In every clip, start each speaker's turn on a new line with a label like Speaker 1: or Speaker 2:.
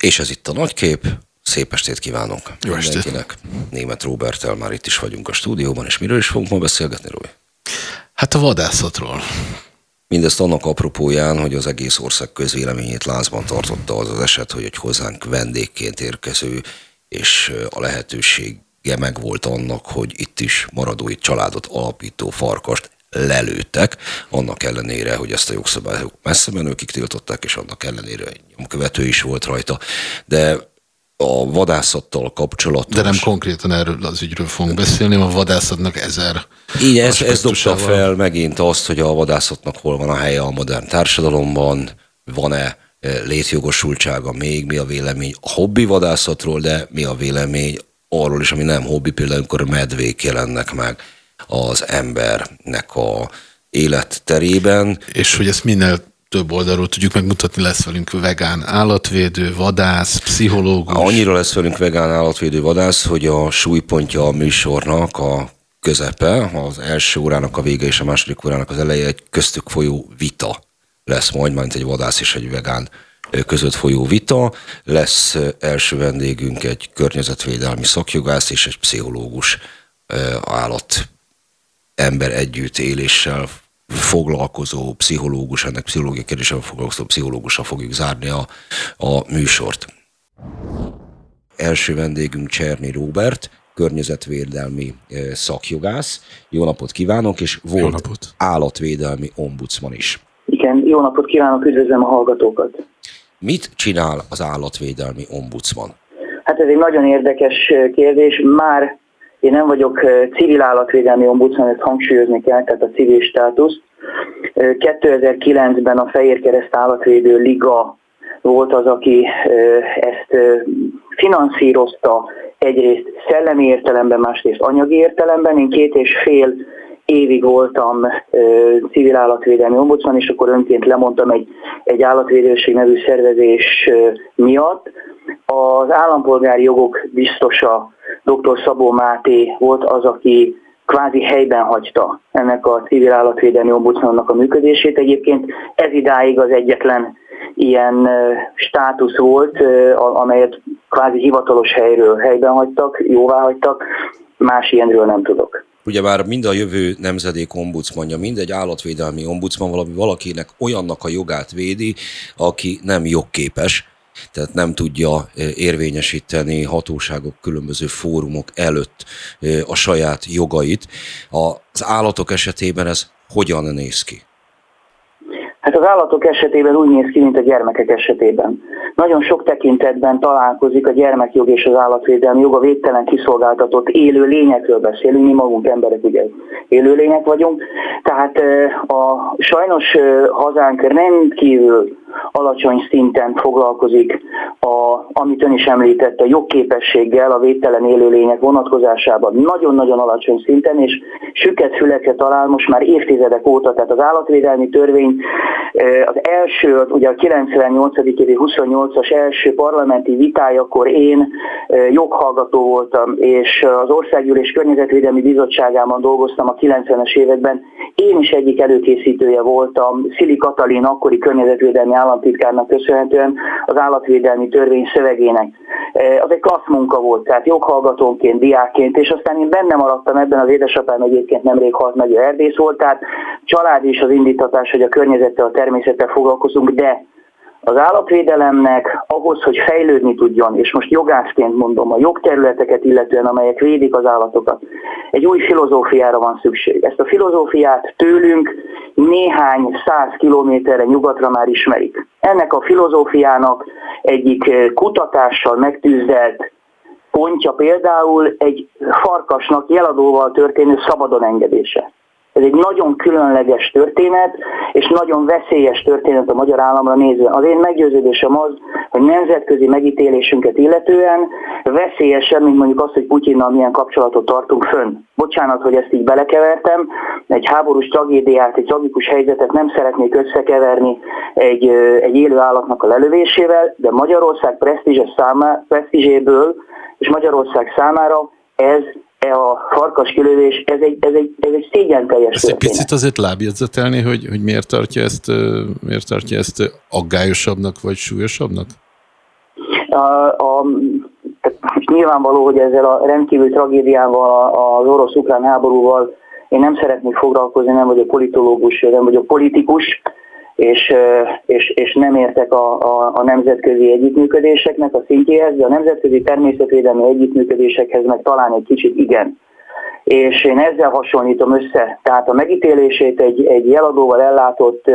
Speaker 1: És ez itt a nagykép. Szép estét kívánok
Speaker 2: Jó
Speaker 1: mindenkinek. Német Robertel már itt is vagyunk a stúdióban, és miről is fogunk ma beszélgetni, Robi?
Speaker 2: Hát a vadászatról.
Speaker 1: Mindezt annak apropóján, hogy az egész ország közvéleményét lázban tartotta az az eset, hogy egy hozzánk vendégként érkező, és a lehetősége megvolt annak, hogy itt is maradói családot alapító farkast lelőttek, annak ellenére, hogy ezt a jogszabályok messze menőkig tiltották, és annak ellenére egy nyomkövető is volt rajta. De a vadászattal kapcsolatos...
Speaker 2: De nem konkrétan erről az ügyről fogunk beszélni, a vadászatnak ezer
Speaker 1: így ez, ez dobta fel megint azt, hogy a vadászatnak hol van a helye a modern társadalomban, van-e e, létjogosultsága még, mi a vélemény a hobbi vadászatról, de mi a vélemény arról is, ami nem hobbi, például amikor medvék jelennek meg az embernek a életterében.
Speaker 2: És hogy ezt minél több oldalról tudjuk megmutatni, lesz velünk vegán állatvédő, vadász, pszichológus.
Speaker 1: Annyira lesz velünk vegán állatvédő, vadász, hogy a súlypontja a műsornak a közepe, az első órának a vége és a második órának az eleje egy köztük folyó vita lesz majd, majd egy vadász és egy vegán között folyó vita. Lesz első vendégünk egy környezetvédelmi szakjogász és egy pszichológus állat ember együttéléssel foglalkozó pszichológus, ennek pszichológiai kérdéssel foglalkozó pszichológussal fogjuk zárni a, a műsort. Első vendégünk Cserny Róbert, környezetvédelmi szakjogász. Jó napot kívánok, és volt napot. állatvédelmi ombudsman is.
Speaker 3: Igen, jó napot kívánok, üdvözlöm a hallgatókat.
Speaker 1: Mit csinál az állatvédelmi ombudsman?
Speaker 3: Hát ez egy nagyon érdekes kérdés. Már én nem vagyok civil állatvédelmi ombudsman, ezt hangsúlyozni kell, tehát a civil státusz. 2009-ben a Fehér Kereszt Állatvédő Liga volt az, aki ezt finanszírozta egyrészt szellemi értelemben, másrészt anyagi értelemben. Én két és fél évig voltam civil állatvédelmi ombudsman, és akkor önként lemondtam egy, egy állatvédőség nevű szervezés miatt. Az állampolgári jogok biztosa dr. Szabó Máté volt az, aki kvázi helyben hagyta ennek a civil állatvédelmi ombudsmannak a működését. Egyébként ez idáig az egyetlen ilyen státusz volt, amelyet kvázi hivatalos helyről helyben hagytak, jóvá hagytak, más ilyenről nem tudok.
Speaker 1: Ugye már mind a jövő nemzedék ombudsmanja, mind egy állatvédelmi ombudsman valami valakinek olyannak a jogát védi, aki nem jogképes, tehát nem tudja érvényesíteni hatóságok különböző fórumok előtt a saját jogait. Az állatok esetében ez hogyan néz ki?
Speaker 3: Hát az állatok esetében úgy néz ki, mint a gyermekek esetében. Nagyon sok tekintetben találkozik a gyermekjog és az állatvédelmi jog, a védtelen kiszolgáltatott élő lényekről beszélünk, mi magunk emberek ugye élő lények vagyunk, tehát a sajnos hazánk rendkívül alacsony szinten foglalkozik, a, amit ön is említett, a jogképességgel a védtelen élőlények vonatkozásában. Nagyon-nagyon alacsony szinten, és süket fülekre talál most már évtizedek óta, tehát az állatvédelmi törvény az első, ugye a 98. évi 28-as első parlamenti vitájakor én joghallgató voltam, és az Országgyűlés Környezetvédelmi Bizottságában dolgoztam a 90-es években. Én is egyik előkészítője voltam, Szili Katalin akkori környezetvédelmi államtitkárnak köszönhetően az állatvédelmi törvény szövegének. Az egy klassz munka volt, tehát joghallgatónként, diákként, és aztán én benne maradtam ebben, az édesapám egyébként nemrég halt meg, erdész volt, tehát család is az indítatás, hogy a környezettel, a természettel foglalkozunk, de az állatvédelemnek ahhoz, hogy fejlődni tudjon, és most jogászként mondom, a jogterületeket illetően, amelyek védik az állatokat, egy új filozófiára van szükség. Ezt a filozófiát tőlünk néhány száz kilométerre nyugatra már ismerik. Ennek a filozófiának egyik kutatással megtűzelt pontja például egy farkasnak jeladóval történő szabadon engedése. Ez egy nagyon különleges történet, és nagyon veszélyes történet a magyar államra nézve. Az én meggyőződésem az, hogy nemzetközi megítélésünket illetően veszélyesebb, mint mondjuk az, hogy Putyinnal milyen kapcsolatot tartunk fönn. Bocsánat, hogy ezt így belekevertem. Egy háborús tragédiát, egy tragikus helyzetet nem szeretnék összekeverni egy, egy élő állatnak a lelövésével, de Magyarország presztízséből és Magyarország számára ez a farkas kilövés, ez egy, ez egy, ez egy szégyen teljes
Speaker 2: Ezt egy picit azért lábjegyzetelni, hogy, hogy miért, tartja ezt, miért tartja ezt aggályosabbnak vagy súlyosabbnak?
Speaker 3: A, a, nyilvánvaló, hogy ezzel a rendkívül tragédiával, az orosz-ukrán háborúval én nem szeretnék foglalkozni, nem vagyok politológus, nem vagyok politikus, és, és, és nem értek a, a, a nemzetközi együttműködéseknek a szintjéhez, de a nemzetközi természetvédelmi együttműködésekhez meg talán egy kicsit igen. És én ezzel hasonlítom össze, tehát a megítélését egy, egy jeladóval ellátott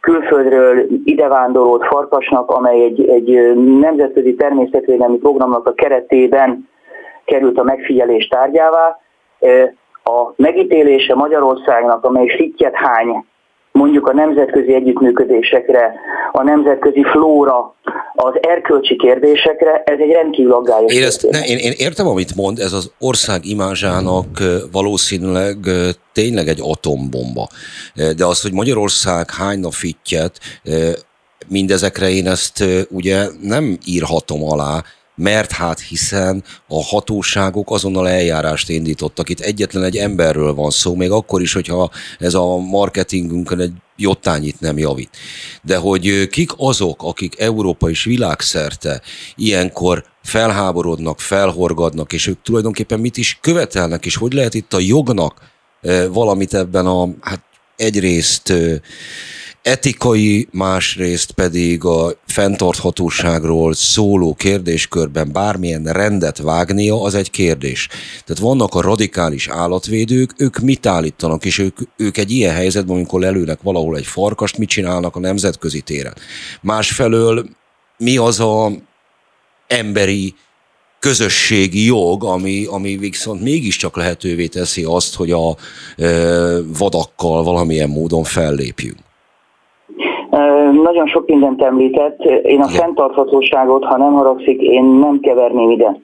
Speaker 3: külföldről idevándorolt farkasnak, amely egy, egy nemzetközi természetvédelmi programnak a keretében került a megfigyelés tárgyává. A megítélése Magyarországnak, amely fittyet hány mondjuk a nemzetközi együttműködésekre, a nemzetközi flóra, az erkölcsi kérdésekre, ez egy rendkívül aggályos
Speaker 1: én, ezt, ne, én, én értem, amit mond, ez az ország imázsának valószínűleg tényleg egy atombomba. De az, hogy Magyarország hányna fittyet, mindezekre én ezt ugye nem írhatom alá, mert hát hiszen a hatóságok azonnal eljárást indítottak. Itt egyetlen egy emberről van szó, még akkor is, hogyha ez a marketingünkön egy jottányit nem javít. De hogy kik azok, akik Európa és világszerte ilyenkor felháborodnak, felhorgadnak, és ők tulajdonképpen mit is követelnek, és hogy lehet itt a jognak valamit ebben a, hát egyrészt etikai, másrészt pedig a fenntarthatóságról szóló kérdéskörben bármilyen rendet vágnia, az egy kérdés. Tehát vannak a radikális állatvédők, ők mit állítanak, és ők, ők egy ilyen helyzetben, amikor lelőnek valahol egy farkast, mit csinálnak a nemzetközi téren. Másfelől mi az a emberi közösségi jog, ami, ami viszont mégiscsak lehetővé teszi azt, hogy a e, vadakkal valamilyen módon fellépjünk.
Speaker 3: Nagyon sok mindent említett. Én a fenntarthatóságot, ha nem haragszik, én nem keverném ide.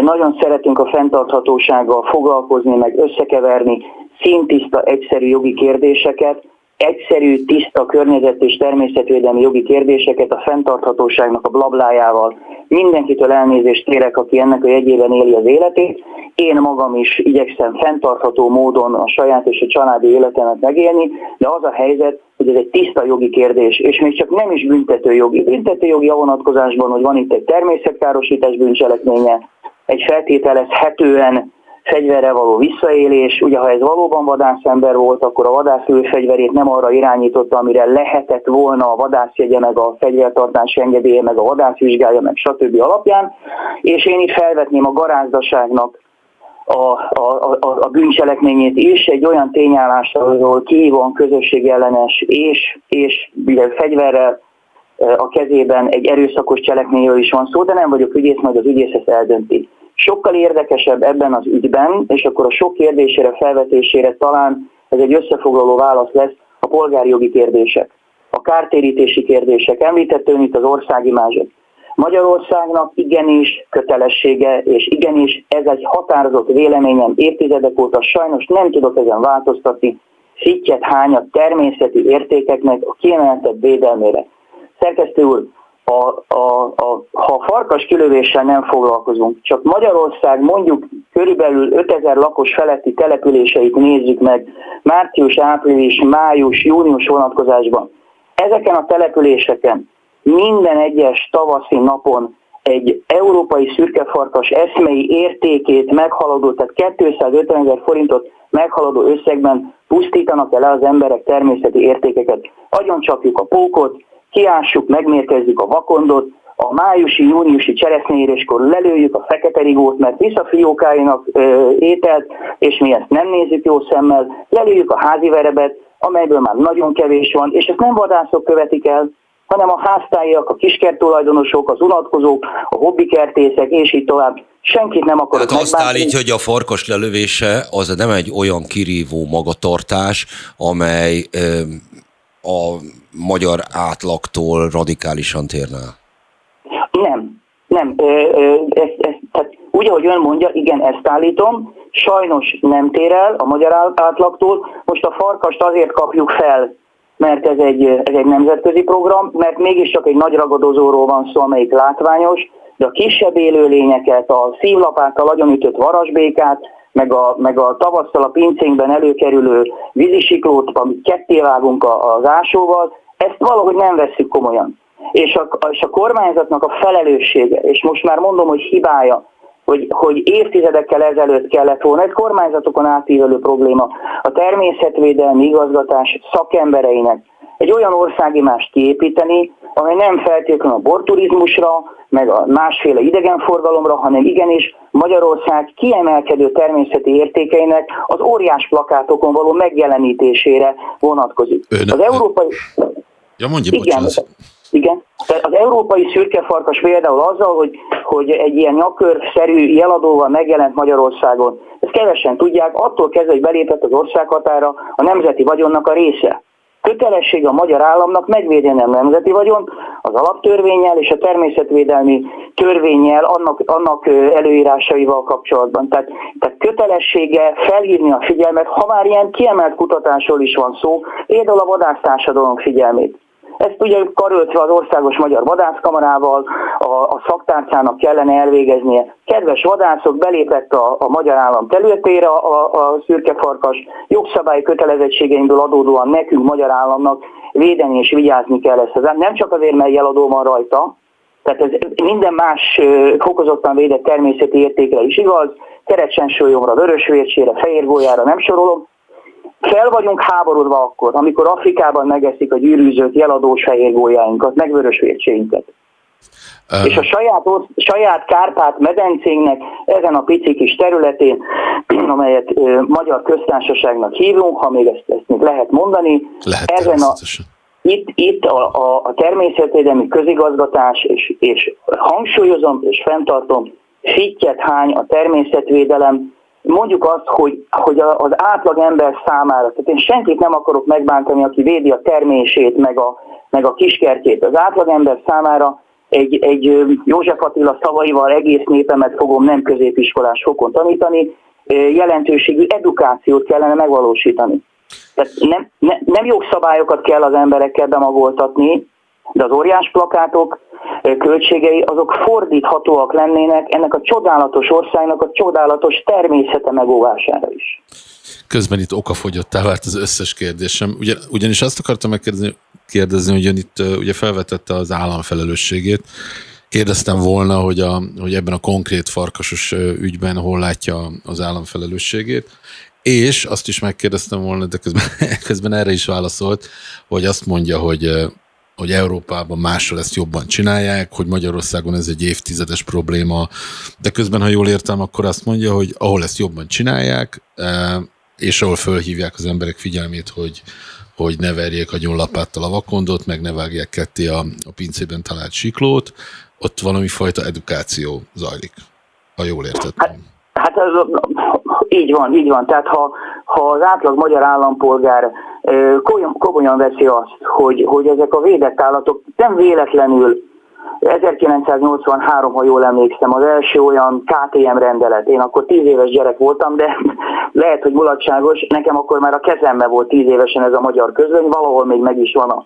Speaker 3: Nagyon szeretünk a fenntarthatósággal foglalkozni, meg összekeverni szintiszta, egyszerű jogi kérdéseket, egyszerű, tiszta környezet és természetvédelmi jogi kérdéseket a fenntarthatóságnak a blablájával. Mindenkitől elnézést kérek, aki ennek a jegyében éli az életét. Én magam is igyekszem fenntartható módon a saját és a családi életemet megélni, de az a helyzet, hogy ez egy tiszta jogi kérdés, és még csak nem is büntető jogi. Büntető jogi a vonatkozásban, hogy van itt egy természetkárosítás bűncselekménye, egy feltételezhetően fegyverre való visszaélés. Ugye, ha ez valóban vadászember volt, akkor a vadász fegyverét nem arra irányította, amire lehetett volna a vadászjegye, meg a fegyvertartási engedélye, meg a vadászvizsgája, meg stb. alapján. És én itt felvetném a garázdaságnak a, a, a, a bűncselekményét is, egy olyan tényállásra, ahol kihívóan közösségellenes és, és fegyverrel a kezében egy erőszakos cselekményről is van szó, de nem vagyok ügyész, majd az ügyész ezt eldönti. Sokkal érdekesebb ebben az ügyben, és akkor a sok kérdésére, felvetésére talán ez egy összefoglaló válasz lesz, a polgári jogi kérdések, a kártérítési kérdések. Említett ön itt az országimázsot. Magyarországnak igenis kötelessége, és igenis ez egy határozott véleményem évtizedek óta sajnos nem tudok ezen változtatni, fittyet hányat természeti értékeknek a kiemeltett védelmére. Szerkesztő úr, a, a, a, ha a farkas kilövéssel nem foglalkozunk, csak Magyarország mondjuk körülbelül 5000 lakos feletti településeit nézzük meg március, április, május, június vonatkozásban. Ezeken a településeken minden egyes tavaszi napon egy európai szürkefarkas eszmei értékét meghaladó, tehát 250 ezer forintot meghaladó összegben pusztítanak el az emberek természeti értékeket. Agyon csapjuk a pókot, kiássuk, megmérkezzük a vakondot, a májusi-júniusi cseresznyeéréskor lelőjük a fekete rigót, mert visz a fiókáinak ö, ételt, és mi ezt nem nézzük jó szemmel, lelőjük a házi verebet, amelyből már nagyon kevés van, és ezt nem vadászok követik el, hanem a háztáiak, a kiskertulajdonosok, az unatkozók, a hobbikertészek, és így tovább. Senkit nem akarok
Speaker 1: hát azt állítja, hogy a farkas lelövése az nem egy olyan kirívó magatartás, amely ö, a magyar átlagtól radikálisan térne?
Speaker 3: Nem, nem. Ez, ez, tehát úgy, ahogy ön mondja, igen, ezt állítom, sajnos nem tér el a magyar átlagtól. Most a farkast azért kapjuk fel, mert ez egy, ez egy nemzetközi program, mert mégiscsak egy nagy ragadozóról van szó, amelyik látványos, de a kisebb élőlényeket, a szívlapáttal agyonütött varasbékát, meg a, meg a tavasszal a pincénkben előkerülő vízisiklót, amit ketté vágunk az ásóval, ezt valahogy nem vesszük komolyan. és a, és a kormányzatnak a felelőssége, és most már mondom, hogy hibája, hogy, hogy évtizedekkel ezelőtt kellett volna, ez kormányzatokon átívelő probléma, a természetvédelmi igazgatás szakembereinek egy olyan országimást kiépíteni, amely nem feltétlenül a borturizmusra, meg a másféle idegenforgalomra, hanem igenis Magyarország kiemelkedő természeti értékeinek az óriás plakátokon való megjelenítésére vonatkozik.
Speaker 2: Ön,
Speaker 3: az európai...
Speaker 2: Ja, mondja,
Speaker 3: igen,
Speaker 2: bocsánat.
Speaker 3: igen. Az európai szürkefarkas például azzal, hogy, hogy egy ilyen nyakörszerű jeladóval megjelent Magyarországon, ezt kevesen tudják, attól kezdve, hogy belépett az országhatára a nemzeti vagyonnak a része. Kötelesség a magyar államnak megvédeni a nemzeti vagyon az alaptörvényel és a természetvédelmi törvényel annak, annak előírásaival kapcsolatban. Tehát, tehát kötelessége felhívni a figyelmet, ha már ilyen kiemelt kutatásról is van szó, például a vadásztársadalom figyelmét. Ezt ugye karöltve az Országos Magyar Vadászkamarával a, a szaktárcának kellene elvégeznie. Kedves vadászok, belépett a, a magyar állam területére a, a szürkefarkas jogszabályi kötelezettségeinkből adódóan nekünk, magyar államnak védeni és vigyázni kell ezt az Nem csak azért, mert jeladó van rajta, tehát ez minden más fokozottan védett természeti értékre is igaz, keretsensőjomra, vörösvércsére, fehérgólyára nem sorolom, fel vagyunk háborodva akkor, amikor Afrikában megeszik a gyűrűzött jeladós fehérgólyáinkat, meg vörösvércséinket. Uh. És a saját, saját Kárpát medencénknek ezen a pici kis területén, amelyet ö, Magyar Köztársaságnak hívunk, ha még ezt, ezt még lehet mondani,
Speaker 2: lehet
Speaker 3: ezen a, itt, itt a, a, a természetvédelmi közigazgatás, és, és hangsúlyozom és fenntartom, fittyet hány a természetvédelem, mondjuk azt, hogy, hogy az átlag ember számára, tehát én senkit nem akarok megbántani, aki védi a termését, meg a, meg a kiskertjét. Az átlag ember számára egy, egy József Attila szavaival egész népemet fogom nem középiskolás fokon tanítani, jelentőségű edukációt kellene megvalósítani. Tehát nem, ne, nem jogszabályokat kell az emberekkel bemagoltatni, de az óriás plakátok költségei azok fordíthatóak lennének ennek a csodálatos országnak a csodálatos természete megóvására is.
Speaker 2: Közben itt okafogyottá vált az összes kérdésem. Ugyan, ugyanis azt akartam megkérdezni, kérdezni, hogy ön itt ugye felvetette az állam felelősségét. Kérdeztem volna, hogy, a, hogy ebben a konkrét farkasos ügyben hol látja az állam felelősségét. És azt is megkérdeztem volna, de közben, közben erre is válaszolt, hogy azt mondja, hogy hogy Európában máshol ezt jobban csinálják, hogy Magyarországon ez egy évtizedes probléma, de közben, ha jól értem, akkor azt mondja, hogy ahol ezt jobban csinálják, e, és ahol fölhívják az emberek figyelmét, hogy, hogy ne verjék a nyullapáttal a vakondot, meg ne vágják ketté a, a pincében talált siklót, ott valami fajta edukáció zajlik, ha jól értettem.
Speaker 3: Hát, hát így van, így van. Tehát ha, ha az átlag magyar állampolgár komolyan veszi azt, hogy, hogy ezek a védett állatok nem véletlenül 1983, ha jól emlékszem, az első olyan KTM rendelet. Én akkor 10 éves gyerek voltam, de lehet, hogy mulatságos. Nekem akkor már a kezembe volt 10 évesen ez a magyar közöny, valahol még meg is van a,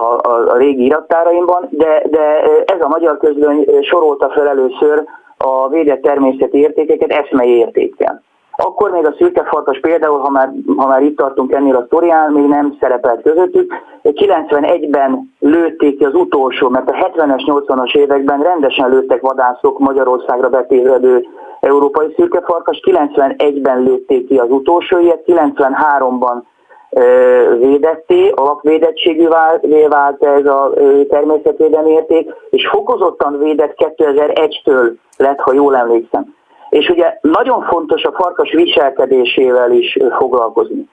Speaker 3: a, a, régi irattáraimban, de, de ez a magyar közöny sorolta fel először a védett természeti értékeket eszmei értékkel. Akkor még a szürkefarkas például, ha már, ha már itt tartunk ennél a sztorián, még nem szerepelt közöttük. 91-ben lőtték ki az utolsó, mert a 70-es, 80-as években rendesen lőttek vadászok Magyarországra betévedő európai szürkefarkas. 91-ben lőtték ki az utolsó ilyet, 93-ban védetté, alapvédettségű vált ez a természetvédelmi érték, és fokozottan védett 2001-től lett, ha jól emlékszem. És ugye nagyon fontos a farkas viselkedésével is foglalkozni.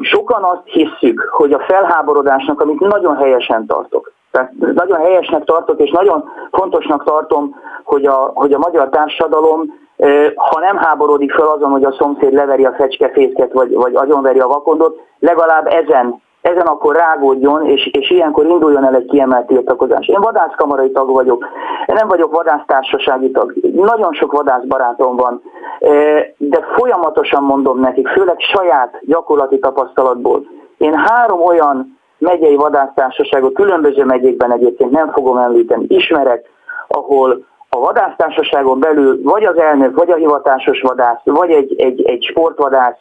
Speaker 3: Sokan azt hisszük, hogy a felháborodásnak, amit nagyon helyesen tartok, tehát nagyon helyesnek tartok, és nagyon fontosnak tartom, hogy a, hogy a magyar társadalom, ha nem háborodik fel azon, hogy a szomszéd leveri a fecskefészket, vagy, vagy agyonveri a vakondot, legalább ezen ezen akkor rágódjon, és, és ilyenkor induljon el egy kiemelt tiltakozás. Én vadászkamarai tag vagyok, én nem vagyok vadásztársasági tag, nagyon sok vadászbarátom van, e, de folyamatosan mondom nekik, főleg saját gyakorlati tapasztalatból, én három olyan megyei vadásztársaságot, különböző megyékben egyébként nem fogom említeni, ismerek, ahol a vadásztársaságon belül vagy az elnök, vagy a hivatásos vadász, vagy egy, egy, egy sportvadász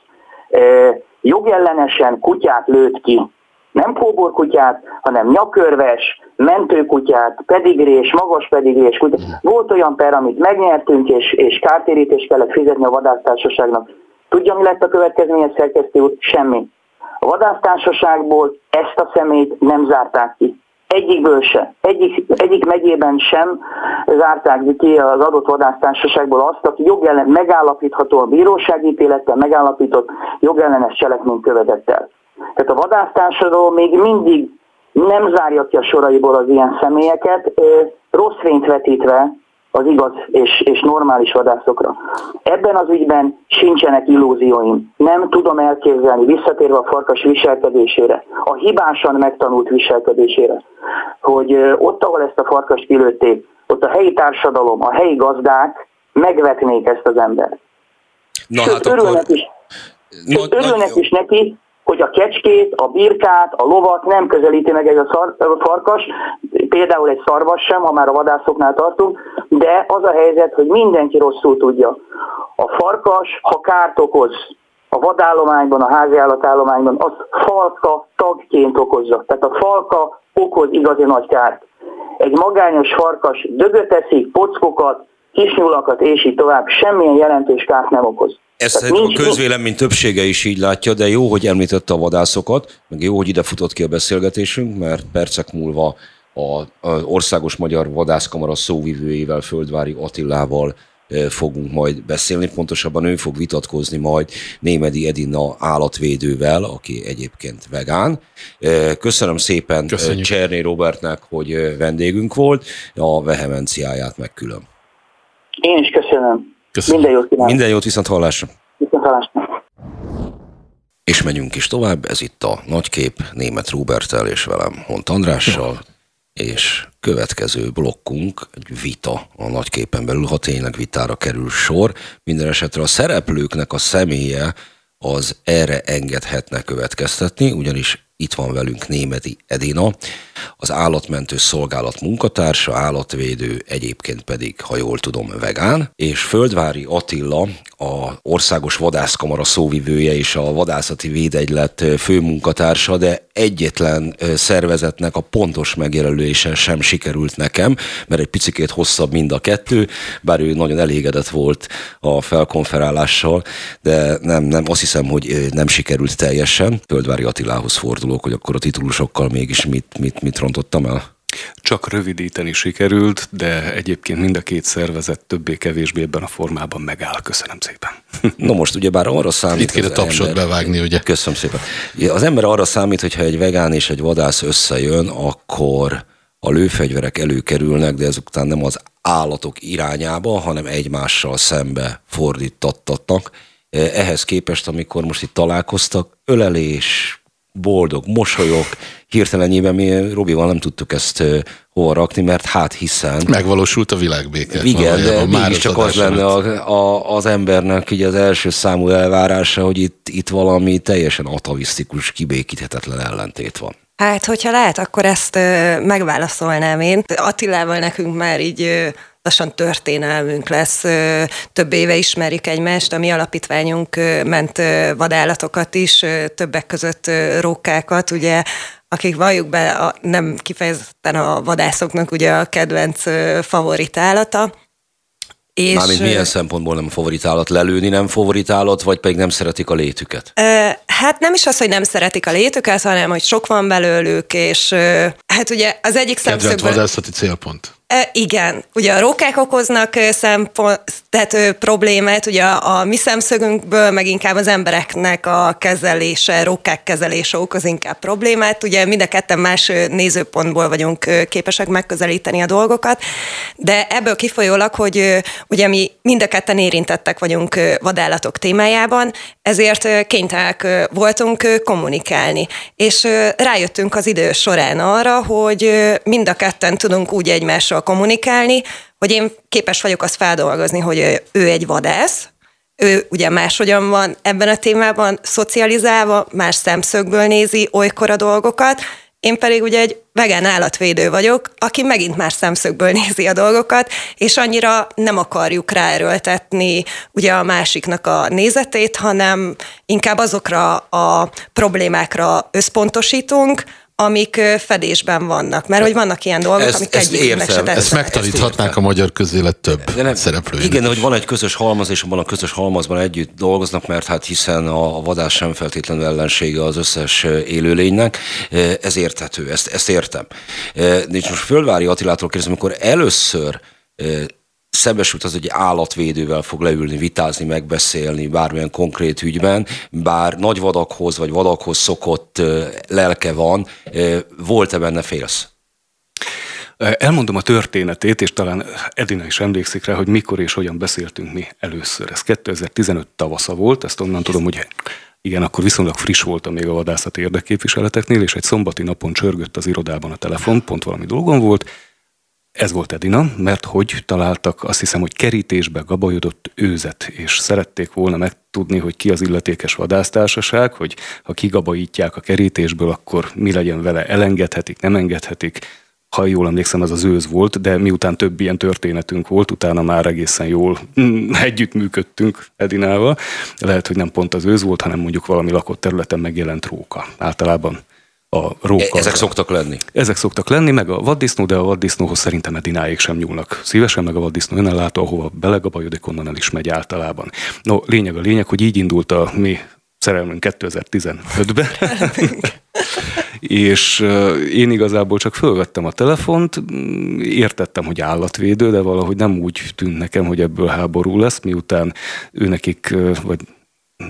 Speaker 3: e, jogellenesen kutyát lőtt ki Nem kóborkutyát, hanem nyakörves, mentőkutyát, pedigrés, magas pedigrés kutyát. Volt olyan per, amit megnyertünk, és, és kártérítést kellett fizetni a vadásztársaságnak. Tudja, mi lett a következménye szerkesztő úr? Semmi. A vadásztársaságból ezt a szemét nem zárták ki. Egyikből se. Egyik, egyik megyében sem zárták ki az adott vadásztársaságból azt, aki jogellen megállapítható a bíróságítélettel megállapított jogellenes cselekményt követett el. Tehát a vadásztársadalom még mindig nem zárja ki a soraiból az ilyen személyeket, rossz fényt vetítve az igaz és, és normális vadászokra. Ebben az ügyben sincsenek illúzióim. Nem tudom elképzelni, visszatérve a farkas viselkedésére, a hibásan megtanult viselkedésére, hogy ott, ahol ezt a farkast kilőtték, ott a helyi társadalom, a helyi gazdák megvetnék ezt az embert. Na, Sőt, hát örülnek, akkor... is, Sőt, örülnek is neki, hogy a kecskét, a birkát, a lovat nem közelíti meg ez a, szar, a farkas, például egy szarvas sem, ha már a vadászoknál tartunk, de az a helyzet, hogy mindenki rosszul tudja. A farkas, ha kárt okoz a vadállományban, a háziállatállományban, az falka tagként okozza. Tehát a falka okoz igazi nagy kárt. Egy magányos farkas dögöt eszik, pockokat, kisnyulakat és így tovább, semmilyen jelentős kárt nem okoz.
Speaker 1: Ezt a közvélemény többsége is így látja, de jó, hogy említette a vadászokat, meg jó, hogy ide futott ki a beszélgetésünk, mert percek múlva az Országos Magyar Vadászkamara szóvivőjével, Földvári Attilával fogunk majd beszélni, pontosabban ő fog vitatkozni majd Némedi Edina állatvédővel, aki egyébként vegán. Köszönöm szépen Köszönjük. Cserné Robertnek, hogy vendégünk volt, a vehemenciáját meg külön.
Speaker 3: Én is köszönöm.
Speaker 1: Köszönöm. Minden jót kívánok. Minden jót, viszont hallásra. Viszont hallásra. És megyünk is tovább, ez itt a nagykép német Robertel és velem Hont Andrással, és következő blokkunk egy vita a nagyképen belül, ha tényleg vitára kerül sor. Minden esetre a szereplőknek a személye az erre engedhetne következtetni, ugyanis itt van velünk Németi Edina, az állatmentő szolgálat munkatársa, állatvédő, egyébként pedig, ha jól tudom, vegán, és Földvári Attila, a Országos Vadászkamara szóvivője és a Vadászati Védegylet főmunkatársa, de egyetlen szervezetnek a pontos megjelölése sem sikerült nekem, mert egy picikét hosszabb mind a kettő, bár ő nagyon elégedett volt a felkonferálással, de nem, nem, azt hiszem, hogy nem sikerült teljesen. Földvári Attilához fordulok, hogy akkor a titulusokkal mégis mit, mit, mit rontottam el?
Speaker 4: Csak rövidíteni sikerült, de egyébként mind a két szervezet többé-kevésbé ebben a formában megáll. Köszönöm szépen.
Speaker 1: No most ugyebár arra számít...
Speaker 2: Itt kéne tapsot ember... bevágni, ugye?
Speaker 1: Köszönöm szépen. Az ember arra számít, hogyha egy vegán és egy vadász összejön, akkor a lőfegyverek előkerülnek, de ezután nem az állatok irányába, hanem egymással szembe fordítattatnak. Ehhez képest, amikor most itt találkoztak, ölelés, boldog mosolyok, hirtelenjében mi Robival nem tudtuk ezt hova rakni, mert hát hiszen...
Speaker 2: Megvalósult a világbéke.
Speaker 1: Igen, de mégiscsak az lenne a, a, az embernek így az első számú elvárása, hogy itt, itt valami teljesen atavisztikus, kibékíthetetlen ellentét van.
Speaker 5: Hát, hogyha lehet, akkor ezt ö, megválaszolnám én. Attilával nekünk már így ö, lassan történelmünk lesz. Több éve ismerjük egymást, a mi alapítványunk ment vadállatokat is, többek között rókákat, ugye akik valljuk be, a, nem kifejezetten a vadászoknak ugye a kedvenc favorit állata.
Speaker 1: És, Mármint milyen szempontból nem favoritállat? Lelőni nem favoritállat, vagy pedig nem szeretik a létüket?
Speaker 5: Hát nem is az, hogy nem szeretik a létüket, hanem hogy sok van belőlük, és hát ugye az egyik szemszögből...
Speaker 2: Kedvelt vadászati célpont.
Speaker 5: Igen, ugye a rókák okoznak szempont, tehát problémát, ugye a, a mi szemszögünkből meg inkább az embereknek a kezelése, rókák kezelése okoz inkább problémát. Ugye mind a ketten más nézőpontból vagyunk képesek megközelíteni a dolgokat, de ebből kifolyólag, hogy ugye mi mind a ketten érintettek vagyunk vadállatok témájában, ezért kénytelenek voltunk kommunikálni. És rájöttünk az idő során arra, hogy mind a ketten tudunk úgy egymással egymással kommunikálni, hogy én képes vagyok azt feldolgozni, hogy ő egy vadász, ő ugye máshogyan van ebben a témában szocializálva, más szemszögből nézi olykor a dolgokat, én pedig ugye egy vegán állatvédő vagyok, aki megint már szemszögből nézi a dolgokat, és annyira nem akarjuk ráerőltetni ugye a másiknak a nézetét, hanem inkább azokra a problémákra összpontosítunk, amik fedésben vannak. Mert hogy vannak ilyen dolgok, ezt, amik ezt egyiknek se
Speaker 2: Ezt megtaníthatnák a magyar közélet több de nem, szereplőinek.
Speaker 1: Igen, hogy van egy közös halmaz, és abban a közös halmazban együtt dolgoznak, mert hát hiszen a vadás sem feltétlenül ellensége az összes élőlénynek. Ez érthető, ezt, ezt értem. De most Fölvári Attilától kérdezem, amikor először szembesült az, hogy állatvédővel fog leülni, vitázni, megbeszélni bármilyen konkrét ügyben, bár nagy vadakhoz vagy vadakhoz szokott lelke van, volt-e benne félsz?
Speaker 4: Elmondom a történetét, és talán Edina is emlékszik rá, hogy mikor és hogyan beszéltünk mi először. Ez 2015 tavasza volt, ezt onnan tudom, hogy igen, akkor viszonylag friss voltam még a vadászati érdekképviseleteknél, és egy szombati napon csörgött az irodában a telefon, pont valami dolgom volt, ez volt Edina, mert hogy találtak azt hiszem, hogy kerítésbe gabajodott őzet, és szerették volna megtudni, hogy ki az illetékes vadásztársaság, hogy ha kigabajítják a kerítésből, akkor mi legyen vele, elengedhetik, nem engedhetik. Ha jól emlékszem, az az őz volt, de miután több ilyen történetünk volt, utána már egészen jól együttműködtünk Edinával. Lehet, hogy nem pont az őz volt, hanem mondjuk valami lakott területen megjelent róka. Általában a róka.
Speaker 1: Ezek szoktak lenni?
Speaker 4: Ezek szoktak lenni, meg a vaddisznó, de a vaddisznóhoz szerintem edináig sem nyúlnak. Szívesen meg a vaddisznó önellátó, ahova belegabajodik, onnan el is megy általában. No, lényeg a lényeg, hogy így indult a mi szerelmünk 2015-ben. és én igazából csak fölvettem a telefont, értettem, hogy állatvédő, de valahogy nem úgy tűnt nekem, hogy ebből háború lesz, miután ő nekik, vagy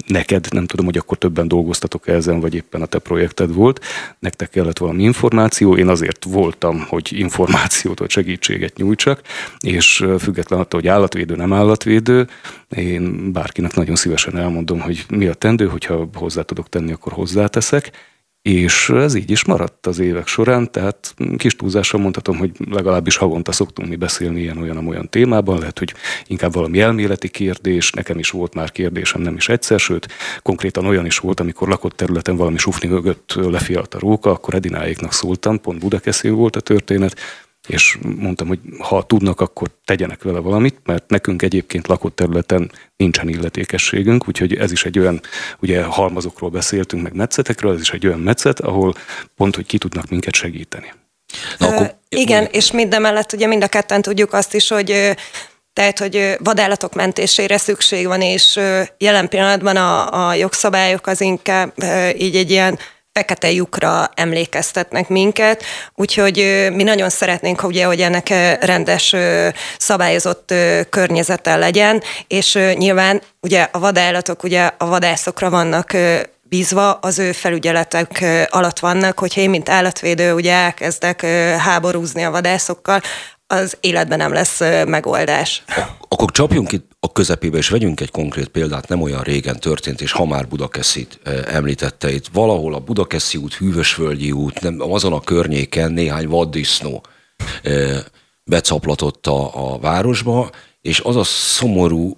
Speaker 4: neked, nem tudom, hogy akkor többen dolgoztatok ezen, vagy éppen a te projekted volt, nektek kellett valami információ, én azért voltam, hogy információt vagy segítséget nyújtsak, és független attól, hogy állatvédő, nem állatvédő, én bárkinek nagyon szívesen elmondom, hogy mi a tendő, hogyha hozzá tudok tenni, akkor hozzáteszek, és ez így is maradt az évek során, tehát kis túlzással mondhatom, hogy legalábbis havonta szoktunk mi beszélni ilyen-olyan-olyan témában, lehet, hogy inkább valami elméleti kérdés, nekem is volt már kérdésem, nem is egyszer, sőt, konkrétan olyan is volt, amikor lakott területen valami sufni mögött lefialt a róka, akkor Edináéknak szóltam, pont Budakeszél volt a történet, és mondtam, hogy ha tudnak, akkor tegyenek vele valamit, mert nekünk egyébként lakott területen nincsen illetékességünk, úgyhogy ez is egy olyan, ugye halmazokról beszéltünk, meg metszetekről, ez is egy olyan metszet, ahol pont, hogy ki tudnak minket segíteni.
Speaker 5: Na, akkor... Igen, és mindemellett ugye mind a ketten tudjuk azt is, hogy tehát, hogy vadállatok mentésére szükség van, és jelen pillanatban a, a jogszabályok az inkább így egy ilyen fekete lyukra emlékeztetnek minket, úgyhogy mi nagyon szeretnénk, ugye, hogy ennek rendes szabályozott környezete legyen, és nyilván ugye a vadállatok ugye a vadászokra vannak bízva az ő felügyeletek alatt vannak, hogyha én, mint állatvédő, ugye elkezdek háborúzni a vadászokkal, az életben nem lesz megoldás.
Speaker 1: Akkor csapjunk itt a közepébe, és vegyünk egy konkrét példát, nem olyan régen történt, és ha már Budakeszit említette itt, valahol a Budakeszi út, Hűvösvölgyi út, nem, azon a környéken néhány vaddisznó becaplatott a, a városba, és az a szomorú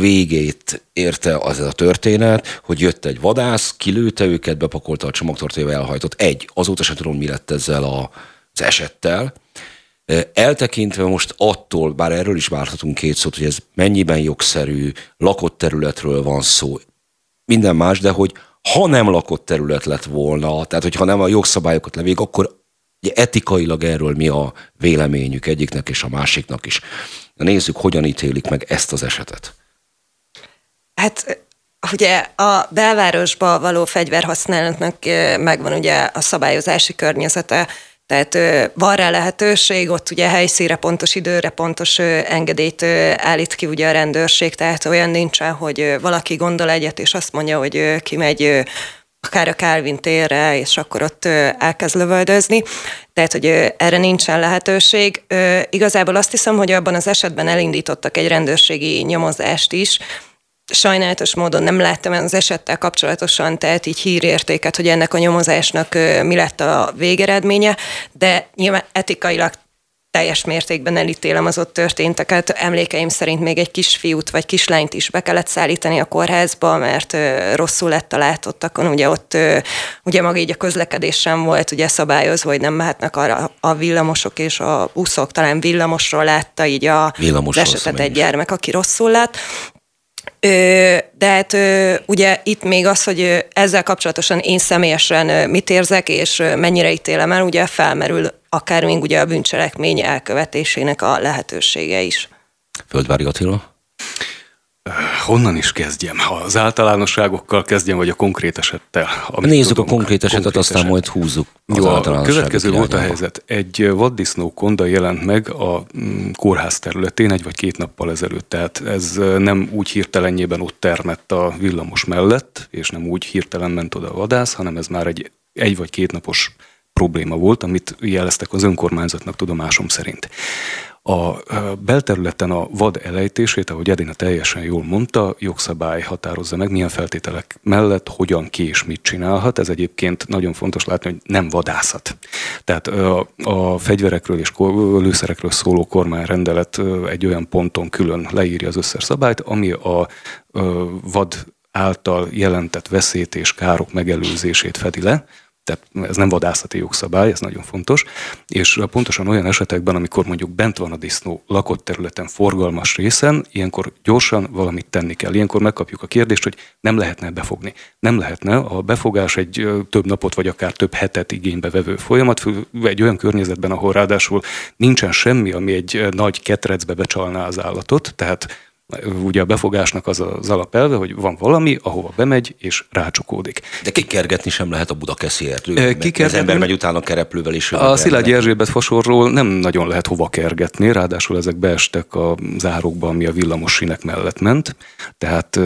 Speaker 1: végét érte az a történet, hogy jött egy vadász, kilőtte őket, bepakolta a csomagtartójába, elhajtott. Egy, azóta sem tudom, mi lett ezzel a, az esettel, Eltekintve most attól, bár erről is várhatunk két szót, hogy ez mennyiben jogszerű, lakott területről van szó, minden más, de hogy ha nem lakott terület lett volna, tehát hogyha nem a jogszabályokat levég, akkor ugye etikailag erről mi a véleményük egyiknek és a másiknak is. Nézzük, hogyan ítélik meg ezt az esetet.
Speaker 5: Hát ugye a belvárosba való fegyverhasználatnak megvan ugye a szabályozási környezete, tehát van rá lehetőség, ott ugye helyszíre pontos időre pontos engedélyt állít ki ugye a rendőrség, tehát olyan nincsen, hogy valaki gondol egyet, és azt mondja, hogy kimegy akár a Calvin térre, és akkor ott elkezd lövöldözni. Tehát, hogy erre nincsen lehetőség. Igazából azt hiszem, hogy abban az esetben elindítottak egy rendőrségi nyomozást is, sajnálatos módon nem láttam az esettel kapcsolatosan, tehát így hírértéket, hogy ennek a nyomozásnak mi lett a végeredménye, de nyilván etikailag teljes mértékben elítélem az ott történteket. Emlékeim szerint még egy kisfiút vagy kislányt is be kellett szállítani a kórházba, mert rosszul lett a látottakon. Ugye ott ugye maga így a közlekedés sem volt ugye szabályozva, hogy nem mehetnek arra a villamosok és a buszok. Talán villamosról látta így a esetet egy gyermek, aki rosszul lett. De hát ugye itt még az, hogy ezzel kapcsolatosan én személyesen mit érzek, és mennyire ítélem el, ugye felmerül akár még ugye a bűncselekmény elkövetésének a lehetősége is.
Speaker 1: Földvári Attila?
Speaker 4: Honnan is kezdjem? Ha az általánosságokkal kezdjem, vagy a konkrét esettel?
Speaker 1: Nézzük tudunk, a konkrét esetet, konkrét aztán eset. majd húzzuk
Speaker 4: Jó, a következő volt a helyzet. Egy vaddisznó konda jelent meg a mm, kórház területén egy vagy két nappal ezelőtt. Tehát ez nem úgy hirtelenjében ott termett a villamos mellett, és nem úgy hirtelen ment oda a vadász, hanem ez már egy egy vagy két napos probléma volt, amit jeleztek az önkormányzatnak tudomásom szerint. A belterületen a vad elejtését, ahogy Edina teljesen jól mondta, jogszabály határozza meg, milyen feltételek mellett, hogyan, ki és mit csinálhat. Ez egyébként nagyon fontos látni, hogy nem vadászat. Tehát a, fegyverekről és lőszerekről szóló kormányrendelet egy olyan ponton külön leírja az összes szabályt, ami a vad által jelentett veszélyt és károk megelőzését fedi le, tehát ez nem vadászati jogszabály, ez nagyon fontos, és pontosan olyan esetekben, amikor mondjuk bent van a disznó lakott területen, forgalmas részen, ilyenkor gyorsan valamit tenni kell. Ilyenkor megkapjuk a kérdést, hogy nem lehetne befogni. Nem lehetne, a befogás egy több napot vagy akár több hetet igénybe vevő folyamat, egy olyan környezetben, ahol ráadásul nincsen semmi, ami egy nagy ketrecbe becsalná az állatot, tehát ugye a befogásnak az az alapelve, hogy van valami, ahova bemegy és rácsukódik.
Speaker 1: De kikergetni sem lehet a Budakeszi erdő. Az ember megy utána kereplővel is.
Speaker 4: A Szilágyi Erzsébet fasorról nem nagyon lehet hova kergetni, ráadásul ezek beestek a zárokba, ami a villamos sinek mellett ment, tehát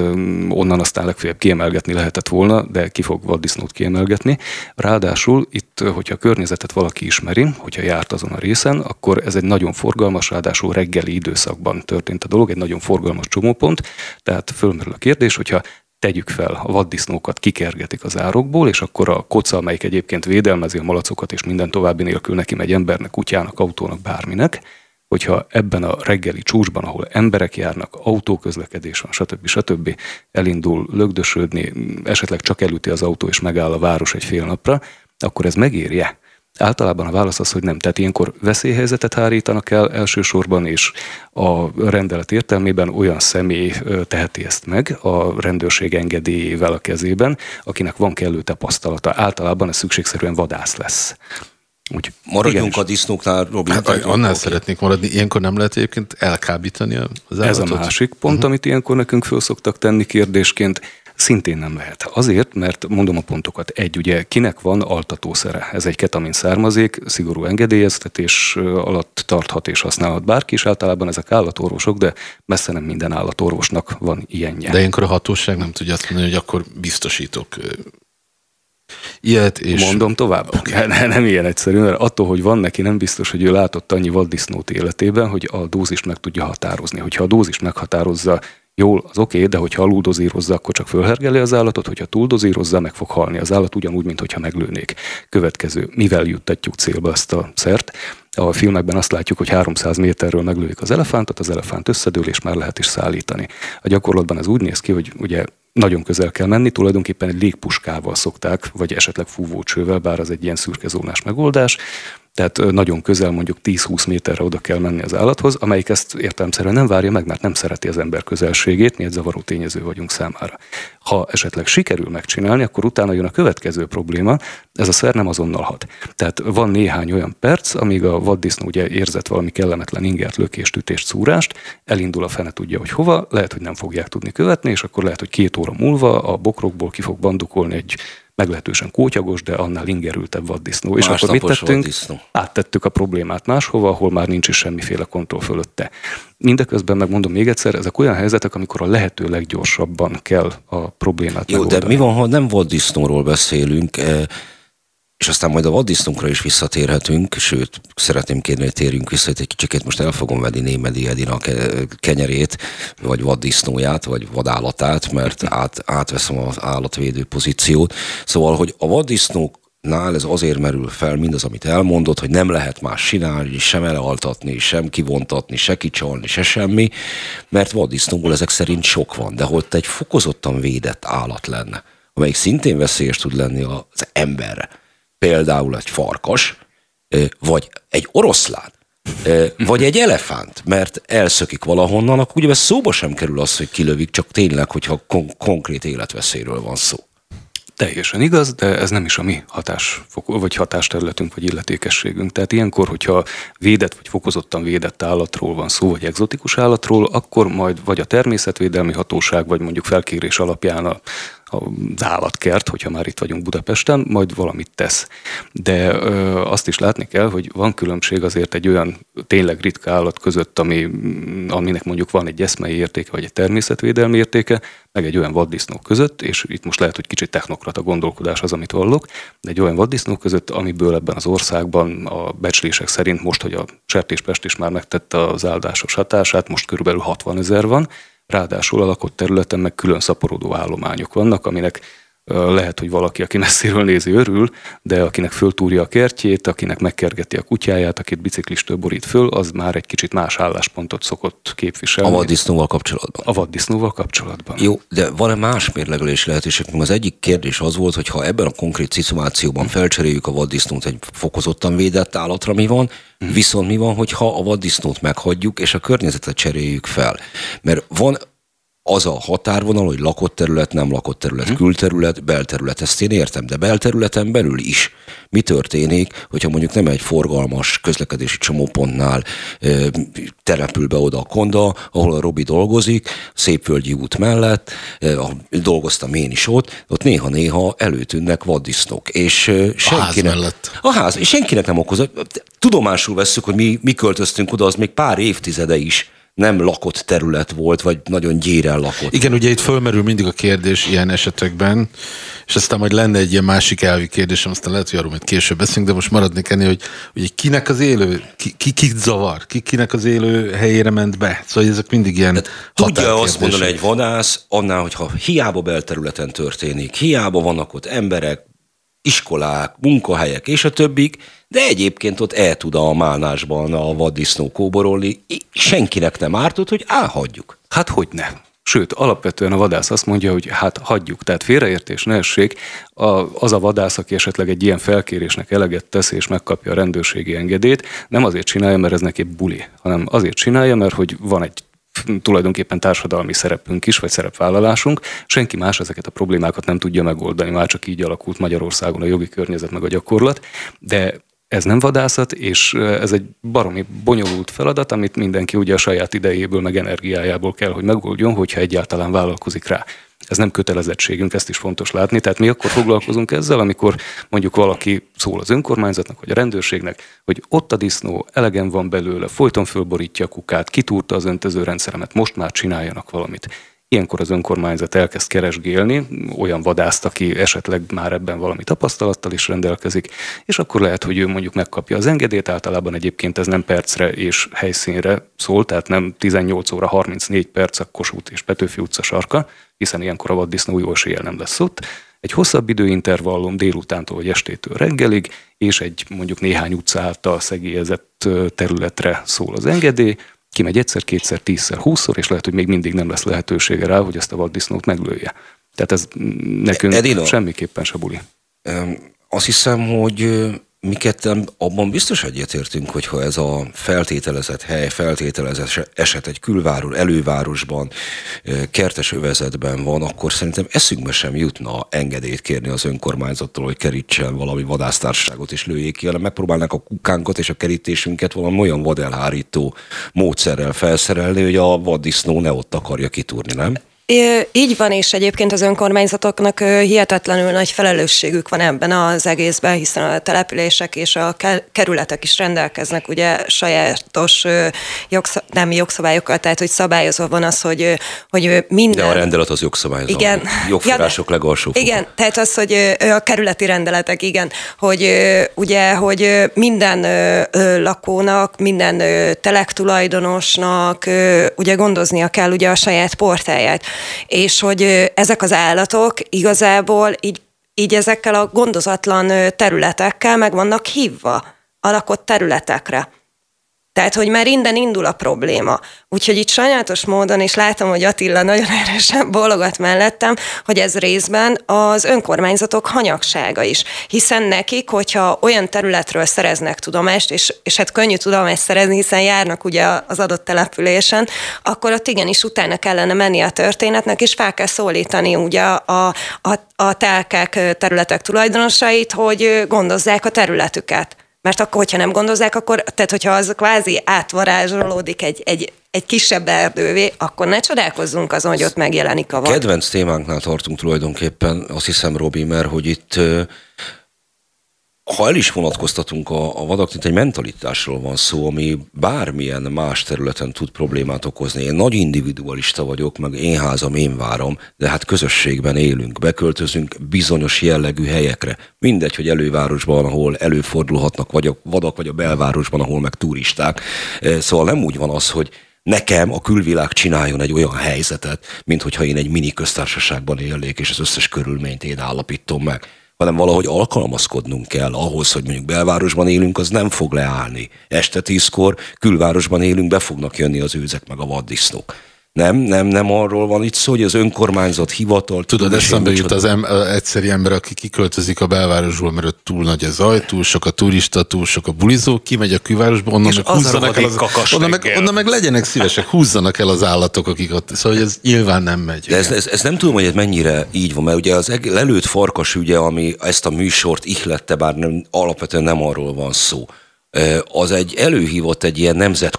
Speaker 4: onnan aztán legfeljebb kiemelgetni lehetett volna, de ki fog vaddisznót kiemelgetni. Ráadásul itt, hogyha a környezetet valaki ismeri, hogyha járt azon a részen, akkor ez egy nagyon forgalmas, ráadásul reggeli időszakban történt a dolog, egy nagyon forgalmas izgalmas csomópont, tehát fölmerül a kérdés, hogyha tegyük fel, a vaddisznókat kikergetik az árokból, és akkor a koca, amelyik egyébként védelmezi a malacokat, és minden további nélkül neki megy embernek, kutyának, autónak, bárminek, hogyha ebben a reggeli csúcsban, ahol emberek járnak, autóközlekedés van, stb. stb. elindul lögdösödni, esetleg csak elüti az autó és megáll a város egy fél napra, akkor ez megérje. Általában a válasz az, hogy nem. Tehát ilyenkor veszélyhelyzetet hárítanak el elsősorban, és a rendelet értelmében olyan személy teheti ezt meg a rendőrség engedélyével a kezében, akinek van kellő tapasztalata. Általában ez szükségszerűen vadász lesz.
Speaker 1: Úgy, Maradjunk igenis. a disznóknál, Robi.
Speaker 2: Hát, annál okay. szeretnék maradni. Ilyenkor nem lehet egyébként elkábítani az állatot?
Speaker 4: Ez a másik pont, uh-huh. amit ilyenkor nekünk föl szoktak tenni kérdésként Szintén nem lehet. Azért, mert mondom a pontokat. Egy, ugye kinek van altatószere? Ez egy ketamin származék, szigorú engedélyeztetés alatt tarthat és használhat bárki, és általában ezek állatorvosok, de messze nem minden állatorvosnak van ilyenje.
Speaker 2: De ilyenkor a hatóság nem tudja azt mondani, hogy akkor biztosítok ilyet, és...
Speaker 4: Mondom tovább? Okay. Ne, nem ilyen egyszerű, mert attól, hogy van neki, nem biztos, hogy ő látott annyi vaddisznót életében, hogy a dózist meg tudja határozni. Hogyha a dózist meghatározza Jól, az oké, okay, de hogyha aluldozírozza, akkor csak fölhergeli az állatot, hogyha túldozírozza, meg fog halni az állat, ugyanúgy, mint hogyha meglőnék. Következő, mivel juttatjuk célba ezt a szert? A filmekben azt látjuk, hogy 300 méterről meglőjük az elefántot, az elefánt összedől, és már lehet is szállítani. A gyakorlatban ez úgy néz ki, hogy ugye nagyon közel kell menni, tulajdonképpen egy légpuskával szokták, vagy esetleg fúvócsővel, bár az egy ilyen szürkezónás megoldás, tehát nagyon közel, mondjuk 10-20 méterre oda kell menni az állathoz, amelyik ezt értelmszerűen nem várja meg, mert nem szereti az ember közelségét, mi egy zavaró tényező vagyunk számára. Ha esetleg sikerül megcsinálni, akkor utána jön a következő probléma, ez a szer nem azonnal hat. Tehát van néhány olyan perc, amíg a vaddisznó ugye érzett valami kellemetlen ingert, lökést, ütést, szúrást, elindul a fene tudja, hogy hova, lehet, hogy nem fogják tudni követni, és akkor lehet, hogy két óra múlva a bokrokból ki fog bandukolni egy meglehetősen kótyagos, de annál ingerültebb vaddisznó. És akkor mit tettünk? Vaddisznó. Áttettük a problémát máshova, ahol már nincs is semmiféle kontroll fölötte. Mindeközben megmondom még egyszer, ezek olyan helyzetek, amikor a lehető leggyorsabban kell a problémát
Speaker 1: Jó, megoldani. de mi van, ha nem vaddisznóról beszélünk? Eh, és aztán majd a vaddisznónkra is visszatérhetünk, sőt, szeretném kérni, hogy térjünk vissza, hogy egy kicsikét most el fogom venni Némedi Edina kenyerét, vagy vaddisznóját, vagy vadállatát, mert át, átveszem az állatvédő pozíciót. Szóval, hogy a vaddisznók nál ez azért merül fel mindaz, amit elmondott, hogy nem lehet más csinálni, sem elealtatni, sem kivontatni, se kicsalni, se semmi, mert vaddisznóból ezek szerint sok van, de hogy egy fokozottan védett állat lenne, amelyik szintén veszélyes tud lenni az emberre, például egy farkas, vagy egy oroszlán, vagy egy elefánt, mert elszökik valahonnan, akkor ugye szóba sem kerül az, hogy kilövik, csak tényleg, hogyha kon- konkrét életveszélyről van szó.
Speaker 4: Teljesen igaz, de ez nem is a mi hatás, vagy hatásterületünk, vagy illetékességünk. Tehát ilyenkor, hogyha védett vagy fokozottan védett állatról van szó, vagy egzotikus állatról, akkor majd vagy a természetvédelmi hatóság, vagy mondjuk felkérés alapján a az állatkert, hogyha már itt vagyunk Budapesten, majd valamit tesz. De ö, azt is látni kell, hogy van különbség azért egy olyan tényleg ritka állat között, ami, aminek mondjuk van egy eszmei értéke, vagy egy természetvédelmi értéke, meg egy olyan vaddisznó között, és itt most lehet, hogy kicsit technokrata gondolkodás az, amit vallok, de egy olyan vaddisznó között, amiből ebben az országban a becslések szerint most, hogy a sertéspest is már megtette az áldásos hatását, most körülbelül 60 ezer van, Ráadásul a lakott területen meg külön szaporodó állományok vannak, aminek lehet, hogy valaki, aki messziről nézi, örül, de akinek föltúrja a kertjét, akinek megkergeti a kutyáját, akit biciklistől borít föl, az már egy kicsit más álláspontot szokott képviselni.
Speaker 1: A vaddisznóval kapcsolatban.
Speaker 4: A vaddisznóval kapcsolatban.
Speaker 1: Jó, de van-e más mérlegelési lehetőség? Az egyik kérdés az volt, hogy ha ebben a konkrét szituációban felcseréljük a vaddisznót egy fokozottan védett állatra, mi van, hmm. viszont mi van, hogyha a vaddisznót meghagyjuk, és a környezetet cseréljük fel? Mert van az a határvonal, hogy lakott terület, nem lakott terület, hmm. külterület, belterület, ezt én értem, de belterületen belül is mi történik, hogyha mondjuk nem egy forgalmas közlekedési csomópontnál e, települ be oda a konda, ahol a Robi dolgozik, Szépvölgyi út mellett, e, dolgoztam én is ott, ott néha-néha előtűnnek vaddisznók, és e, senkinek, a ház mellett. A ház, és senkinek nem okoz. Tudomásul vesszük, hogy mi, mi költöztünk oda, az még pár évtizede is nem lakott terület volt, vagy nagyon gyéren lakott.
Speaker 2: Igen, ugye itt fölmerül mindig a kérdés ilyen esetekben, és aztán majd lenne egy ilyen másik elvi kérdésem, aztán lehet, hogy arról majd később beszélünk, de most maradnék ennél, hogy, hogy kinek az élő, ki, ki, kit zavar, ki, kinek az élő helyére ment be. Szóval ezek mindig ilyen hát,
Speaker 1: Tudja azt mondani egy vadász, annál, hogyha hiába belterületen történik, hiába vannak ott emberek, iskolák, munkahelyek és a többik, de egyébként ott el tud a málnásban a vaddisznó kóborolni, senkinek nem ártott, hogy elhagyjuk.
Speaker 4: Hát hogy ne. Sőt, alapvetően a vadász azt mondja, hogy hát hagyjuk, tehát félreértés ne essék, a, az a vadász, aki esetleg egy ilyen felkérésnek eleget tesz és megkapja a rendőrségi engedélyt, nem azért csinálja, mert ez neki buli, hanem azért csinálja, mert hogy van egy tulajdonképpen társadalmi szerepünk is, vagy szerepvállalásunk. Senki más ezeket a problémákat nem tudja megoldani, már csak így alakult Magyarországon a jogi környezet meg a gyakorlat, de ez nem vadászat, és ez egy baromi bonyolult feladat, amit mindenki ugye a saját idejéből, meg energiájából kell, hogy megoldjon, hogyha egyáltalán vállalkozik rá. Ez nem kötelezettségünk, ezt is fontos látni. Tehát mi akkor foglalkozunk ezzel, amikor mondjuk valaki szól az önkormányzatnak, vagy a rendőrségnek, hogy ott a disznó, elegem van belőle, folyton fölborítja a kukát, kitúrta az öntözőrendszeremet, most már csináljanak valamit. Ilyenkor az önkormányzat elkezd keresgélni olyan vadászt, aki esetleg már ebben valami tapasztalattal is rendelkezik, és akkor lehet, hogy ő mondjuk megkapja az engedélyt, általában egyébként ez nem percre és helyszínre szól, tehát nem 18 óra 34 perc a Kossuth és Petőfi utca sarka, hiszen ilyenkor a vaddisznó jó eséllyel nem lesz ott, egy hosszabb időintervallum délutántól vagy estétől reggelig, és egy mondjuk néhány utca által szegélyezett területre szól az engedély, kimegy egyszer, kétszer, tízszer, húszszor, és lehet, hogy még mindig nem lesz lehetősége rá, hogy ezt a vaddisznót meglője. Tehát ez nekünk Edino, semmiképpen se buli.
Speaker 1: Azt hiszem, hogy mi ketten abban biztos egyetértünk, hogyha ez a feltételezett hely, feltételezett eset egy külváros, elővárosban, kertes övezetben van, akkor szerintem eszünkbe sem jutna engedélyt kérni az önkormányzattól, hogy kerítsen valami vadásztársaságot és lőjék ki, hanem megpróbálnák a kukánkat és a kerítésünket valami olyan vadelhárító módszerrel felszerelni, hogy a vaddisznó ne ott akarja kitúrni, nem?
Speaker 5: Így van, és egyébként az önkormányzatoknak hihetetlenül nagy felelősségük van ebben az egészben, hiszen a települések és a kerületek is rendelkeznek ugye sajátos jogszab- nem jogszabályokkal, tehát hogy szabályozva van az, hogy, hogy minden...
Speaker 1: De a rendelet az jogszabályozva. Igen. Jogforrások ja, legalsó
Speaker 5: Igen, tehát az, hogy a kerületi rendeletek, igen, hogy ugye, hogy minden lakónak, minden telektulajdonosnak ugye gondoznia kell ugye a saját portáját és hogy ezek az állatok igazából így így ezekkel a gondozatlan területekkel meg vannak hívva a lakott területekre. Tehát, hogy már innen indul a probléma. Úgyhogy itt sajnálatos módon, és látom, hogy Attila nagyon erősen bologat mellettem, hogy ez részben az önkormányzatok hanyagsága is. Hiszen nekik, hogyha olyan területről szereznek tudomást, és, és hát könnyű tudomást szerezni, hiszen járnak ugye az adott településen, akkor ott igenis utána kellene menni a történetnek, és fel kell szólítani ugye a, a, a telkek területek tulajdonosait, hogy gondozzák a területüket. Mert akkor, hogyha nem gondozzák, akkor, tehát hogyha az kvázi átvarázsolódik egy, egy, egy kisebb erdővé, akkor ne csodálkozzunk azon, hogy ott megjelenik a vad.
Speaker 1: Kedvenc témánknál tartunk tulajdonképpen, azt hiszem, Robi, mert hogy itt ha el is vonatkoztatunk a, a vadak, egy mentalitásról van szó, ami bármilyen más területen tud problémát okozni. Én nagy individualista vagyok, meg én házam, én várom, de hát közösségben élünk, beköltözünk bizonyos jellegű helyekre. Mindegy, hogy elővárosban, ahol előfordulhatnak, vagy a vadak, vagy a belvárosban, ahol meg turisták. E, szóval nem úgy van az, hogy nekem a külvilág csináljon egy olyan helyzetet, mint hogyha én egy mini köztársaságban élnék, és az összes körülményt én állapítom meg hanem valahogy alkalmazkodnunk kell ahhoz, hogy mondjuk belvárosban élünk, az nem fog leállni. Este tízkor külvárosban élünk, be fognak jönni az őzek meg a vaddisznók. Nem, nem, nem arról van itt szó, hogy az önkormányzat hivatal...
Speaker 2: Tudod, eszembe jut az em, egyszeri ember, aki kiköltözik a belvárosból, mert ott túl nagy a zaj, túl sok a turista, túl sok a bulizó, kimegy a külvárosba, onnan meg húzzanak el az, onnan meg, onnan meg legyenek szívesek, húzzanak el az állatok, akik ott, szóval ez nyilván nem megy.
Speaker 1: De ez, ez, ez, nem tudom, hogy ez mennyire így van, mert ugye az lelőtt farkas ügye, ami ezt a műsort ihlette, bár nem, alapvetően nem arról van szó az egy előhívott egy ilyen nemzet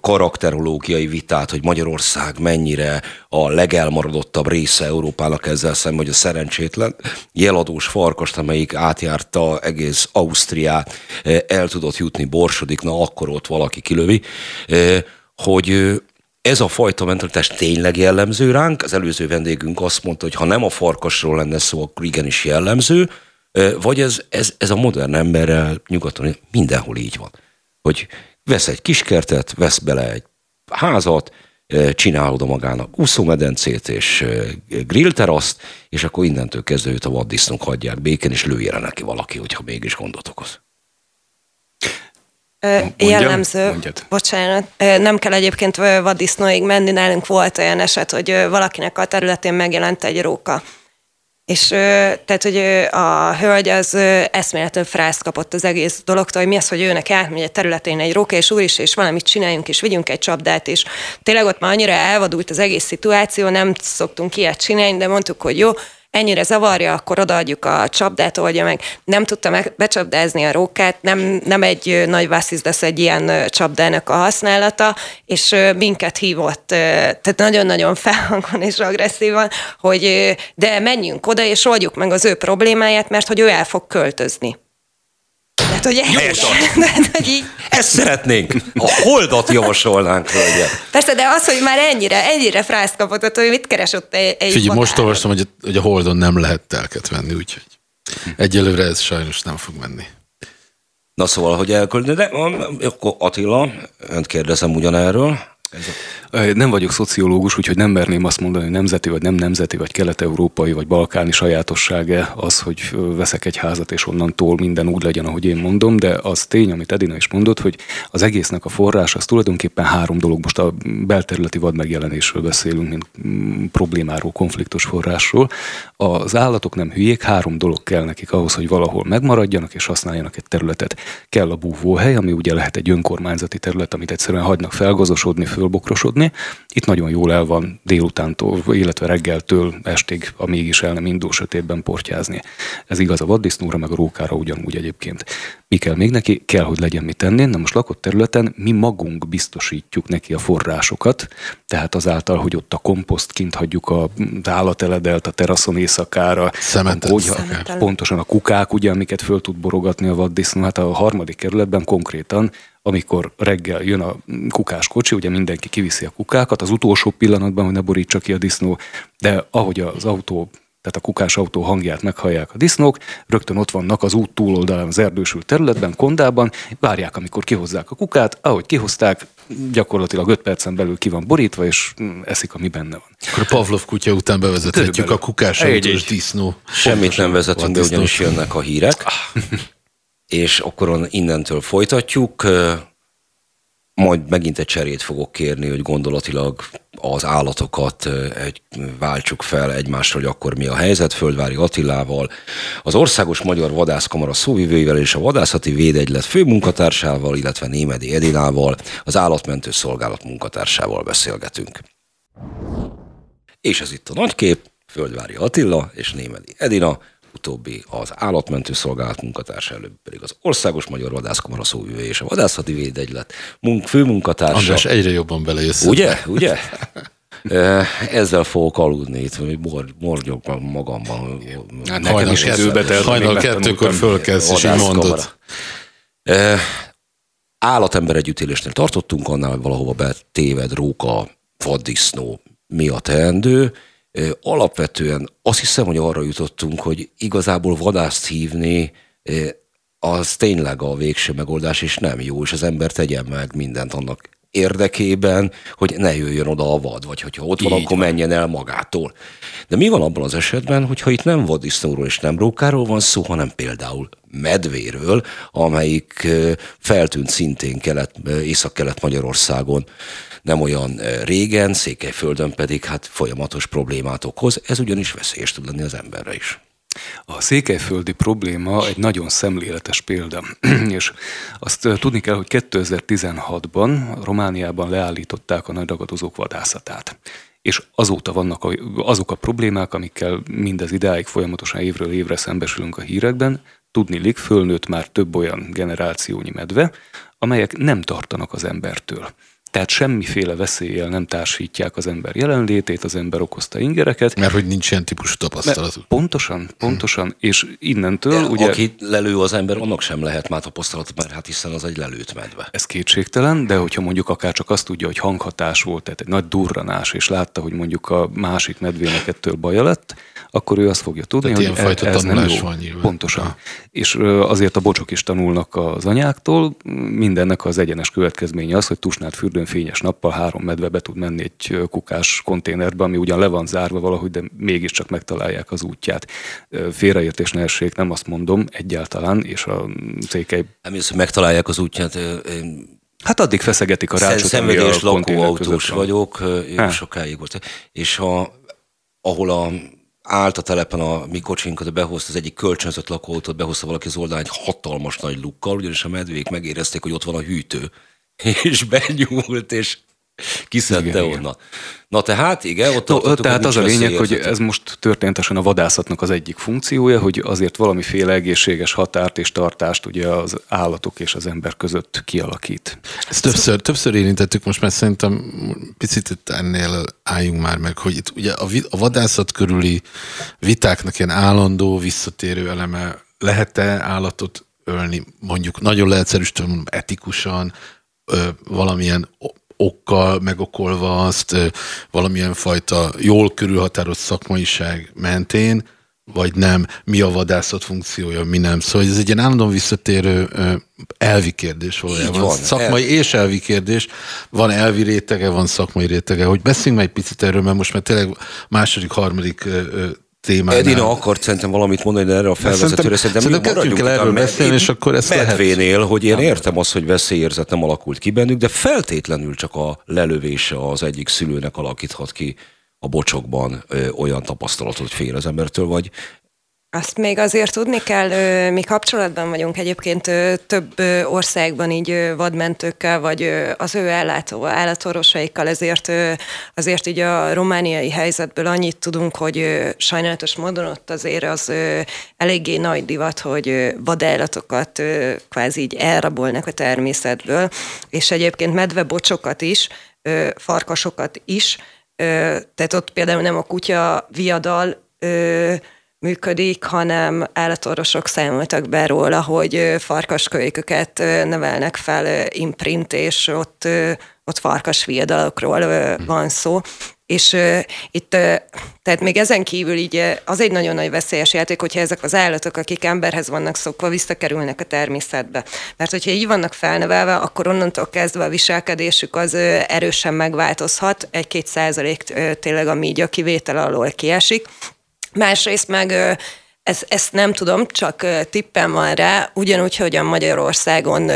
Speaker 1: karakterológiai vitát, hogy Magyarország mennyire a legelmaradottabb része Európának ezzel szemben, hogy a szerencsétlen jeladós farkast, amelyik átjárta egész Ausztriát, el tudott jutni Borsodik, na akkor ott valaki kilövi, hogy ez a fajta mentalitás tényleg jellemző ránk. Az előző vendégünk azt mondta, hogy ha nem a farkasról lenne szó, akkor igenis jellemző, vagy ez, ez, ez a modern emberrel nyugaton mindenhol így van. Hogy vesz egy kiskertet, vesz bele egy házat, csinál oda magának úszómedencét és grillteraszt, és akkor innentől kezdve őt a vaddisznók hagyják békén, és lőjére neki valaki, hogyha mégis gondot okoz.
Speaker 5: Mondjam, jellemző, mondjad. bocsánat, nem kell egyébként vaddisznóig menni, nálunk volt olyan eset, hogy valakinek a területén megjelent egy róka és tehát, hogy a hölgy az eszméletlen frászt kapott az egész dologtól, hogy mi az, hogy őnek átmegy a területén egy róka, és úr is, és valamit csináljunk, és vigyünk egy csapdát, és tényleg ott már annyira elvadult az egész szituáció, nem szoktunk ilyet csinálni, de mondtuk, hogy jó, ennyire zavarja, akkor odaadjuk a csapdát, oldja meg. Nem tudta meg becsapdázni a rókát, nem, nem egy nagy vasszisz lesz egy ilyen csapdának a használata, és minket hívott, tehát nagyon-nagyon felhangon és agresszívan, hogy de menjünk oda, és oldjuk meg az ő problémáját, mert hogy ő el fog költözni.
Speaker 1: Tehát, hogy Tehát, hogy így... Ezt szeretnénk. A holdat javasolnánk, hölgyek.
Speaker 5: Persze, de az, hogy már ennyire, ennyire frászt kapott, hogy mit keres ott egy, egy
Speaker 2: Figyelj, most olvastam, hogy, hogy a holdon nem lehet telket venni, úgyhogy egyelőre ez sajnos nem fog menni.
Speaker 1: Na szóval, hogy elküldni, de akkor Attila, önt kérdezem ugyanerről.
Speaker 4: Ez. Nem vagyok szociológus, úgyhogy nem merném azt mondani, hogy nemzeti vagy nem nemzeti, vagy kelet-európai, vagy balkáni sajátossága az, hogy veszek egy házat, és onnantól minden úgy legyen, ahogy én mondom, de az tény, amit Edina is mondott, hogy az egésznek a forrás az tulajdonképpen három dolog. Most a belterületi vad megjelenésről beszélünk, mint mm, problémáról, konfliktus forrásról. Az állatok nem hülyék, három dolog kell nekik ahhoz, hogy valahol megmaradjanak és használjanak egy területet. Kell a búvóhely, ami ugye lehet egy önkormányzati terület, amit egyszerűen hagynak felgazosodni, fölbokrosodni. Itt nagyon jól el van délutántól, illetve reggeltől estig, a mégis el nem indul sötétben portyázni. Ez igaz a vaddisznóra, meg a rókára ugyanúgy egyébként. Mi kell még neki? Kell, hogy legyen mit tenni. Na most lakott területen mi magunk biztosítjuk neki a forrásokat, tehát azáltal, hogy ott a komposzt kint hagyjuk a állateledelt a teraszon éjszakára,
Speaker 2: Szemetet,
Speaker 4: hogy pontosan a kukák, ugye, amiket föl tud borogatni a vaddisznó, hát a harmadik kerületben konkrétan amikor reggel jön a kukás kocsi, ugye mindenki kiviszi a kukákat, az utolsó pillanatban, hogy ne borítsa ki a disznó, de ahogy az autó tehát a kukás autó hangját meghallják a disznók, rögtön ott vannak az út túloldalán az erdősült területben, kondában, várják, amikor kihozzák a kukát, ahogy kihozták, gyakorlatilag 5 percen belül ki van borítva, és eszik, ami benne van.
Speaker 2: Akkor a Pavlov kutya után bevezethetjük
Speaker 4: Körülbelül.
Speaker 2: a kukás autós disznó.
Speaker 1: Semmit nem vezetünk be, ugyanis jönnek a hírek, és akkor innentől folytatjuk. Majd megint egy cserét fogok kérni, hogy gondolatilag az állatokat egy, váltsuk fel egymásról, hogy akkor mi a helyzet Földvári Attilával, az Országos Magyar Vadászkamara szóvivőivel és a Vadászati Védegylet főmunkatársával, illetve Némedi Edinával, az Állatmentő Szolgálat munkatársával beszélgetünk. És ez itt a nagykép, Földvári Attila és Némedi Edina, utóbbi az állatmentő szolgálat munkatársa, előbb pedig az Országos Magyar Vadászkamara szóvivő és a Vadászati Védegylet munk, főmunkatársa.
Speaker 2: András, egyre jobban belejössz.
Speaker 1: Ugye? Ugye? Ezzel fogok aludni itt, hogy mor- morgyok magamban.
Speaker 4: Hát nekem is időbe telt,
Speaker 2: hajnal kettőkor fölkelsz, és így mondod.
Speaker 1: Állatember együttélésnél tartottunk, annál valahova betéved róka, vaddisznó, mi a teendő. Alapvetően azt hiszem, hogy arra jutottunk, hogy igazából vadászt hívni, az tényleg a végső megoldás, és nem jó, és az ember tegyen meg mindent annak érdekében, hogy ne jöjjön oda a vad, vagy hogyha ott van,
Speaker 4: Így
Speaker 1: akkor menjen el magától. De mi van abban az esetben, hogyha itt nem vaddisznóról és nem rókáról van szó, hanem például medvéről, amelyik feltűnt szintén kelet, ö, észak-kelet Magyarországon nem olyan ö, régen, Székelyföldön pedig hát folyamatos problémát okoz, ez ugyanis veszélyes tud lenni az emberre is.
Speaker 4: A székelyföldi probléma egy nagyon szemléletes példa, és azt ö, tudni kell, hogy 2016-ban Romániában leállították a nagyragadozók vadászatát. És azóta vannak a, azok a problémák, amikkel mindez idáig folyamatosan évről évre szembesülünk a hírekben. Tudnilik, fölnőtt már több olyan generációnyi medve, amelyek nem tartanak az embertől. Tehát semmiféle veszéllyel nem társítják az ember jelenlétét, az ember okozta ingereket,
Speaker 2: Mert hogy nincs ilyen típusú tapasztalatuk.
Speaker 4: Pontosan, pontosan, és innentől
Speaker 1: De
Speaker 4: ugye
Speaker 1: Aki lelő az ember, annak sem lehet már tapasztalat, mert hát hiszen az egy lelőtt medve.
Speaker 4: ez kétségtelen, de hogyha mondjuk akár csak azt tudja, hogy hanghatás volt, tehát egy nagy durranás, és látta, hogy mondjuk a másik medvének ettől baja lett, akkor ő azt fogja tudni,
Speaker 2: Tehát
Speaker 4: hogy
Speaker 2: ilyenfajta
Speaker 4: ez nem jó.
Speaker 2: van nyilván.
Speaker 4: Pontosan.
Speaker 2: Ha.
Speaker 4: És azért a bocsok is tanulnak az anyáktól, mindennek az egyenes következménye az, hogy tusnád fürdőn fényes nappal három medve be tud menni egy kukás konténerbe, ami ugyan le van zárva valahogy, de mégiscsak megtalálják az útját. Félreértés ne essék, nem azt mondom egyáltalán, és a székely
Speaker 1: Nem az, hogy megtalálják az útját. én
Speaker 4: Hát addig feszegetik a
Speaker 1: Szem-
Speaker 4: rácsot, ami
Speaker 1: Szenvedélyes lakóautós vagyok, jó sokáig volt. És ha, ahol a, állt a telepen a mi kocsinkat, behozta az egyik kölcsönzött lakóautót, behozta valaki az oldalán egy hatalmas nagy lukkal, ugyanis a medvék megérezték, hogy ott van a hűtő. És benyúlt, és kiszedte
Speaker 4: Igen, igen.
Speaker 1: onnan. Na tehát, igen, ott
Speaker 4: No,
Speaker 1: tartottuk,
Speaker 4: tehát az a lényeg, hogy ez most történetesen a vadászatnak az egyik funkciója, hogy azért valamiféle egészséges határt és tartást ugye az állatok és az ember között kialakít.
Speaker 2: Ezt többször, többször érintettük most, mert szerintem picit itt ennél álljunk már meg, hogy itt ugye a, vi- a vadászat körüli vitáknak ilyen állandó, visszatérő eleme lehet-e állatot ölni, mondjuk nagyon leegyszerűsítve mondom, etikusan, ö, valamilyen okkal megokolva azt, valamilyen fajta jól körülhatározott szakmaiság mentén, vagy nem, mi a vadászat funkciója, mi nem. Szóval ez egy ilyen állandóan visszatérő elvi kérdés valójában.
Speaker 1: Van.
Speaker 2: Szakmai és elvi kérdés. Van elvi rétege, van szakmai rétege. Hogy beszéljünk meg egy picit erről, mert most már tényleg második, harmadik témánál.
Speaker 1: Edina akart szerintem valamit mondani de erre a felvezetőre.
Speaker 2: szerintem-
Speaker 1: Szerintem,
Speaker 2: kezdjünk el
Speaker 1: maradjunk
Speaker 2: erről beszélni, és akkor ezt lehet-
Speaker 1: Medvénél, hogy én értem azt, hogy veszélyérzet nem alakult ki bennük, de feltétlenül csak a lelövése az egyik szülőnek alakíthat ki a bocsokban ö, olyan tapasztalatot, hogy fél az embertől, vagy
Speaker 5: Azt még azért tudni kell, mi kapcsolatban vagyunk egyébként több országban így vadmentőkkel, vagy az ő ellátó állatorvosaikkal, ezért azért így a romániai helyzetből annyit tudunk, hogy sajnálatos módon ott azért az eléggé nagy divat, hogy vadállatokat kvázi így elrabolnak a természetből, és egyébként medvebocsokat is, farkasokat is, tehát ott például nem a kutya viadal működik, hanem állatorvosok számoltak be róla, hogy farkaskölyköket nevelnek fel imprint, és ott, ott farkas viadalokról ö, van szó, És uh, itt, uh, tehát még ezen kívül így uh, az egy nagyon nagy veszélyes játék, hogyha ezek az állatok, akik emberhez vannak szokva, visszakerülnek a természetbe. Mert hogyha így vannak felnevelve, akkor onnantól kezdve a viselkedésük az uh, erősen megváltozhat, egy-két százalék uh, tényleg a míg a kivétel alól kiesik. Másrészt meg ezt, ezt nem tudom, csak tippem van rá, ugyanúgy, hogy a Magyarországon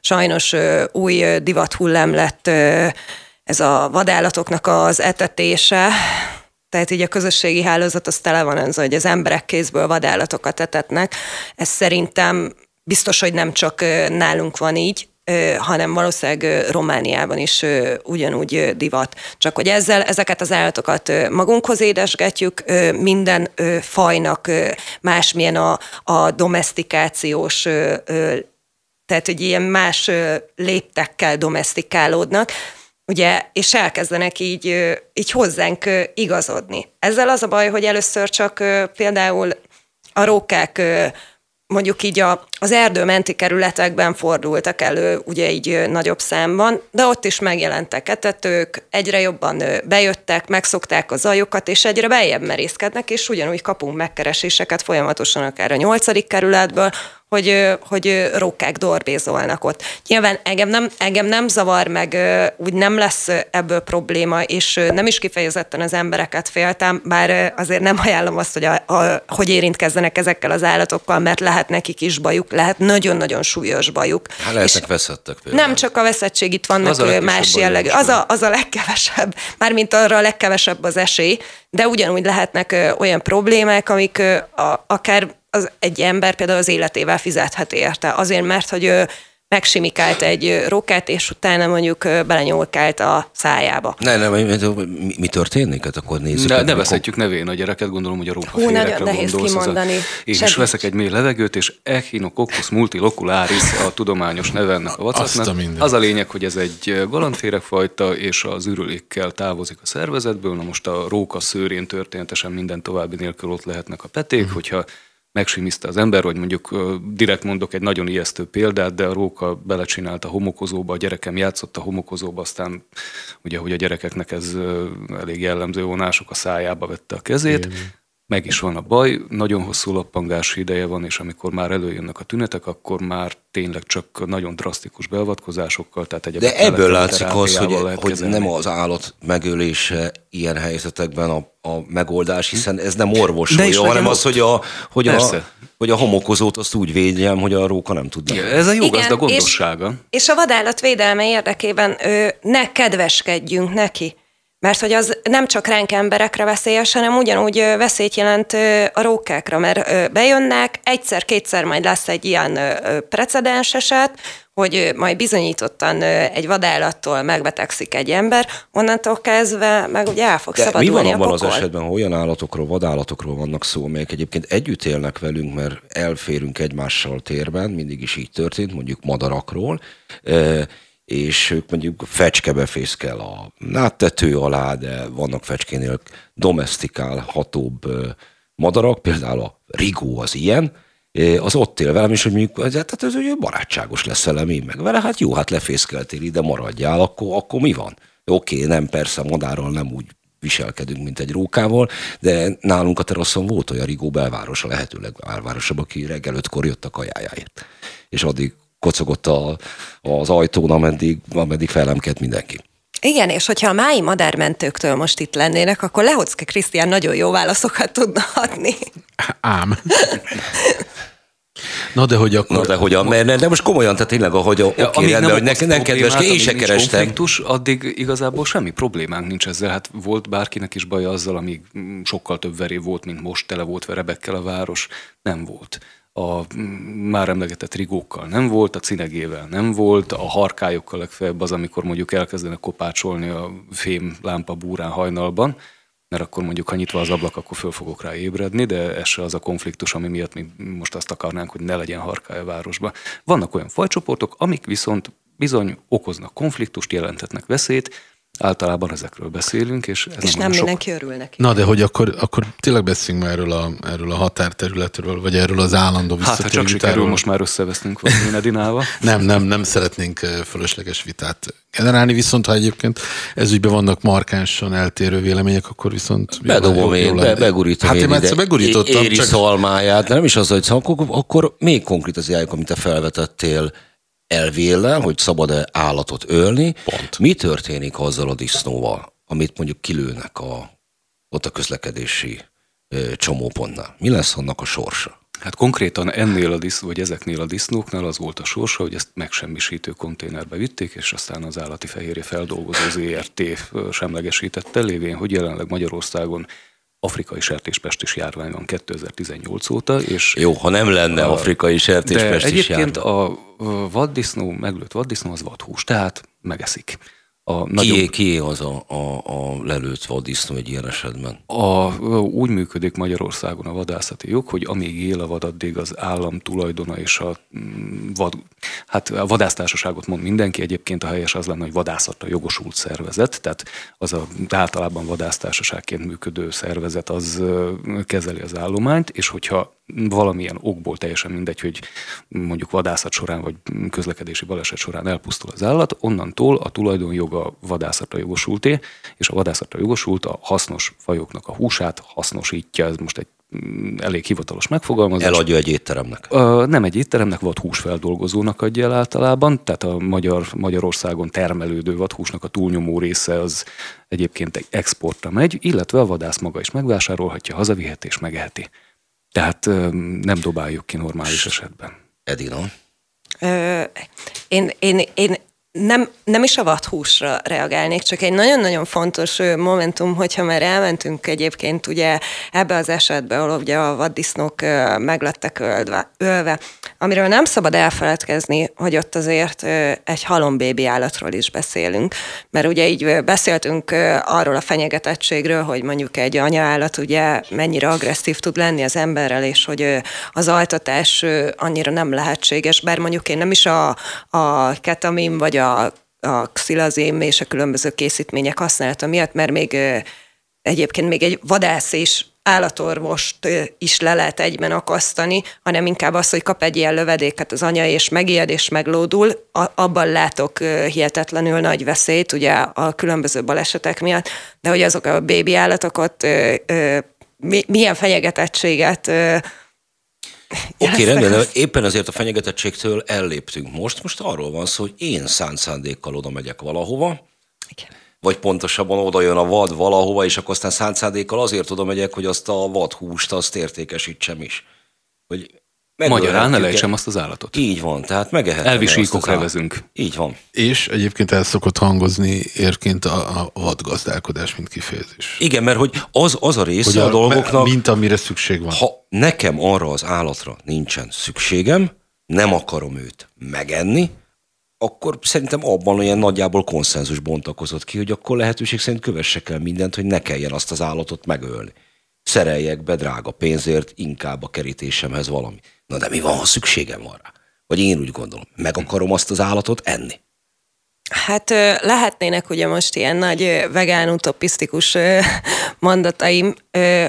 Speaker 5: sajnos új divat hullám lett ez a vadállatoknak az etetése, tehát így a közösségi hálózat az tele van az, hogy az emberek kézből vadállatokat etetnek. Ez szerintem biztos, hogy nem csak nálunk van így, hanem valószínűleg Romániában is ugyanúgy divat. Csak hogy ezzel ezeket az állatokat magunkhoz édesgetjük, minden fajnak másmilyen a, a domestikációs tehát, hogy ilyen más léptekkel domestikálódnak, ugye, és elkezdenek így, így hozzánk igazodni. Ezzel az a baj, hogy először csak például a rókák mondjuk így a, az erdőmenti kerületekben fordultak elő, ugye így nagyobb számban, de ott is megjelentek etetők, egyre jobban bejöttek, megszokták a zajokat, és egyre beljebb merészkednek, és ugyanúgy kapunk megkereséseket folyamatosan akár a nyolcadik kerületből, hogy, hogy rókák dorbézolnak ott. Nyilván engem nem, engem nem zavar, meg úgy nem lesz ebből probléma, és nem is kifejezetten az embereket féltem, bár azért nem ajánlom azt, hogy, a, a, hogy érintkezzenek ezekkel az állatokkal, mert lehet nekik is bajuk, lehet nagyon-nagyon súlyos bajuk.
Speaker 1: Hát lehetnek veszettek például.
Speaker 5: Nem csak a veszettség, itt vannak más jellegű. Az a, az a legkevesebb, mármint arra a legkevesebb az esély, de ugyanúgy lehetnek olyan problémák, amik a, akár az egy ember például az életével fizethet érte. Azért, mert hogy ő megsimikált egy rókát, és utána mondjuk belenyolkált a szájába.
Speaker 1: Ne, ne, mi, mi történik? Hát akkor nézzük.
Speaker 4: Ne, ne veszhetjük nevén a gyereket, gondolom, hogy a róka Hú, nagyon
Speaker 5: nehéz gondolsz, kimondani. A,
Speaker 4: én is veszek egy mély levegőt, és Echinococcus multilocularis a tudományos neve ennek a vacaknak. Az a lényeg, hogy ez egy galantféregfajta, és az ürülékkel távozik a szervezetből. Na most a róka szőrén történetesen minden további nélkül ott lehetnek a peték, mm. hogyha megsimiszte az ember, hogy mondjuk direkt mondok egy nagyon ijesztő példát, de a róka belecsinált a homokozóba, a gyerekem játszott a homokozóba, aztán ugye, hogy a gyerekeknek ez elég jellemző vonások a szájába vette a kezét, Igen meg is van a baj, nagyon hosszú lappangási ideje van, és amikor már előjönnek a tünetek, akkor már tényleg csak nagyon drasztikus beavatkozásokkal, tehát egy
Speaker 1: De ebből látszik az, hogy, hogy nem az állat megölése ilyen helyzetekben a, a megoldás, hiszen ez nem orvosolja, hanem az, hogy a, hogy, a, hogy a homokozót azt úgy védjem, hogy a róka nem tud.
Speaker 4: Ja, ez a jó gazda gondossága.
Speaker 5: És, és a vadállat védelme érdekében ő, ne kedveskedjünk neki. Mert hogy az nem csak ránk emberekre veszélyes, hanem ugyanúgy veszélyt jelent a rókákra, mert bejönnek, egyszer-kétszer majd lesz egy ilyen precedens eset, hogy majd bizonyítottan egy vadállattól megbetegszik egy ember, onnantól kezdve meg ugye el fog De szabadulni
Speaker 1: mi van
Speaker 5: abban
Speaker 1: az esetben, ha olyan állatokról, vadállatokról vannak szó, amelyek egyébként együtt élnek velünk, mert elférünk egymással térben, mindig is így történt, mondjuk madarakról, és ők mondjuk fecskebe fészkel a náttető alá, de vannak fecskénél domestikálhatóbb madarak, például a rigó az ilyen, az ott él velem, és hogy mondjuk, hát ez ugye barátságos lesz velem, én meg vele, hát jó, hát lefészkeltél ide, maradjál, akkor, akkor mi van? Oké, nem, persze madárral nem úgy viselkedünk, mint egy rókával, de nálunk a teraszon volt olyan Rigó belváros, a lehető legvárvárosabb, aki reggel ötkor jött a kajájáért. És addig kocogott a, az ajtón, ameddig, ameddig felemkedt mindenki.
Speaker 5: Igen, és hogyha a mái madármentőktől most itt lennének, akkor Lehocke Krisztián nagyon jó válaszokat tudna adni.
Speaker 2: Ám. Na de hogy akkor...
Speaker 1: Na de hogy a, mert de most komolyan, tehát tényleg, ahogy a, ja, okay, rendben, hogy nekem nem kedves, én se kerestem.
Speaker 4: Konfliktus, addig igazából semmi problémánk nincs ezzel. Hát volt bárkinek is baja azzal, amíg sokkal több veré volt, mint most, tele volt verebekkel a város. Nem volt a már emlegetett rigókkal nem volt, a cinegével nem volt, a harkályokkal legfeljebb az, amikor mondjuk elkezdenek kopácsolni a fém lámpa búrán hajnalban, mert akkor mondjuk, ha nyitva az ablak, akkor föl fogok rá ébredni, de ez se az a konfliktus, ami miatt mi most azt akarnánk, hogy ne legyen harkály a városba. Vannak olyan fajcsoportok, amik viszont bizony okoznak konfliktust, jelentetnek veszélyt, Általában ezekről beszélünk, és ez
Speaker 5: És
Speaker 4: nem,
Speaker 5: nem mindenki örül neki.
Speaker 2: Na, de hogy akkor, akkor tényleg beszéljünk már erről a, erről a határterületről, vagy erről az állandó
Speaker 4: sok. Hát, ha
Speaker 2: visszatérő
Speaker 4: csak sikerül
Speaker 2: vitáról.
Speaker 4: most már összevesztünk valami Nedinával.
Speaker 2: Nem, nem, nem szeretnénk fölösleges vitát generálni, viszont ha egyébként ezügyben vannak markánsan eltérő vélemények, akkor viszont...
Speaker 1: Bedobom én, be, begurítom
Speaker 2: Hát én
Speaker 1: én
Speaker 2: már
Speaker 1: ide.
Speaker 2: egyszer begurítottam,
Speaker 1: Éri
Speaker 2: csak
Speaker 1: szalmáját, de nem is az, hogy szal, akkor, akkor még konkrétizáljuk, amit te felvetettél elvéllel, hogy szabad-e állatot ölni.
Speaker 2: Pont.
Speaker 1: Mi történik azzal a disznóval, amit mondjuk kilőnek a, ott a közlekedési csomópontnál? Mi lesz annak a sorsa?
Speaker 4: Hát konkrétan ennél a disznó, vagy ezeknél a disznóknál az volt a sorsa, hogy ezt megsemmisítő konténerbe vitték, és aztán az állati fehérje feldolgozó ZRT semlegesítette, lévén, hogy jelenleg Magyarországon afrikai sertéspestis járvány van 2018 óta, és
Speaker 1: Jó, ha nem lenne
Speaker 4: A-
Speaker 1: afrikai
Speaker 4: de
Speaker 1: sertéspest is
Speaker 4: egyébként a a vaddisznó, meglőtt vaddisznó az vadhús, tehát megeszik. A
Speaker 1: Kié,
Speaker 4: nagyobb,
Speaker 1: kié az a, a, a lelőtt vaddisznó egy ilyen esetben?
Speaker 4: a, úgy működik Magyarországon a vadászati jog, hogy amíg él a vad, addig az állam tulajdona és a mm, vad, hát a vadásztársaságot mond mindenki, egyébként a helyes az lenne, hogy vadászatra jogosult szervezet, tehát az a általában vadásztársaságként működő szervezet az kezeli az állományt, és hogyha valamilyen okból teljesen mindegy, hogy mondjuk vadászat során vagy közlekedési baleset során elpusztul az állat, onnantól a tulajdonjoga vadászatra jogosulté, és a vadászatra jogosult a hasznos fajoknak a húsát hasznosítja, ez most egy mm, elég hivatalos megfogalmazás.
Speaker 1: Eladja egy étteremnek.
Speaker 4: Ö, nem egy étteremnek, vadhúsfeldolgozónak adja el általában, tehát a Magyar, Magyarországon termelődő vadhúsnak a túlnyomó része az egyébként egy exportra megy, illetve a vadász maga is megvásárolhatja, hazaviheti és megeheti. Tehát nem dobáljuk ki normális esetben.
Speaker 1: Edina.
Speaker 5: Ö, én, én, én nem, nem is a vadhúsra reagálnék, csak egy nagyon-nagyon fontos momentum, hogyha már elmentünk egyébként ugye ebbe az esetbe, ahol ugye a vaddisznók meg lettek ölve, ölve, amiről nem szabad elfeledkezni, hogy ott azért egy halom bébi állatról is beszélünk, mert ugye így beszéltünk arról a fenyegetettségről, hogy mondjuk egy anyaállat ugye mennyire agresszív tud lenni az emberrel, és hogy az altatás annyira nem lehetséges, bár mondjuk én nem is a, a ketamin vagy a a xilazém és a különböző készítmények használata miatt, mert még egyébként még egy vadász és állatorvost is le lehet egyben akasztani, hanem inkább az, hogy kap egy ilyen lövedéket az anya, és megijed, és meglódul, abban látok hihetetlenül nagy veszélyt, ugye a különböző balesetek miatt, de hogy azok a bébi állatok ott ö, ö, mi, milyen fenyegetettséget
Speaker 1: Oké, okay, rendben, de éppen ezért a fenyegetettségtől elléptünk most. Most arról van szó, hogy én szánt szándékkal oda megyek valahova. Vagy pontosabban oda jön a vad valahova, és akkor aztán szánt szándékkal azért oda megyek, hogy azt a vadhúst azt értékesítsem is. Hogy
Speaker 4: Magyarán ne lejtsem azt az állatot.
Speaker 1: Így van, tehát megehetem.
Speaker 4: Elvisíkokra vezünk.
Speaker 1: Így van.
Speaker 2: És egyébként el szokott hangozni érként a, a vadgazdálkodás, mint kifejezés.
Speaker 1: Igen, mert hogy az, az a része
Speaker 2: Hogy
Speaker 1: a, a dolgoknak,
Speaker 2: Mint amire szükség van.
Speaker 1: ha nekem arra az állatra nincsen szükségem, nem akarom őt megenni, akkor szerintem abban olyan nagyjából konszenzus bontakozott ki, hogy akkor lehetőség szerint kövessek el mindent, hogy ne kelljen azt az állatot megölni. Szereljek be drága pénzért inkább a kerítésemhez valami. Na de mi van, ha szükségem van rá? Vagy én úgy gondolom, meg akarom azt az állatot enni.
Speaker 5: Hát lehetnének ugye most ilyen nagy vegán utopisztikus mondataim,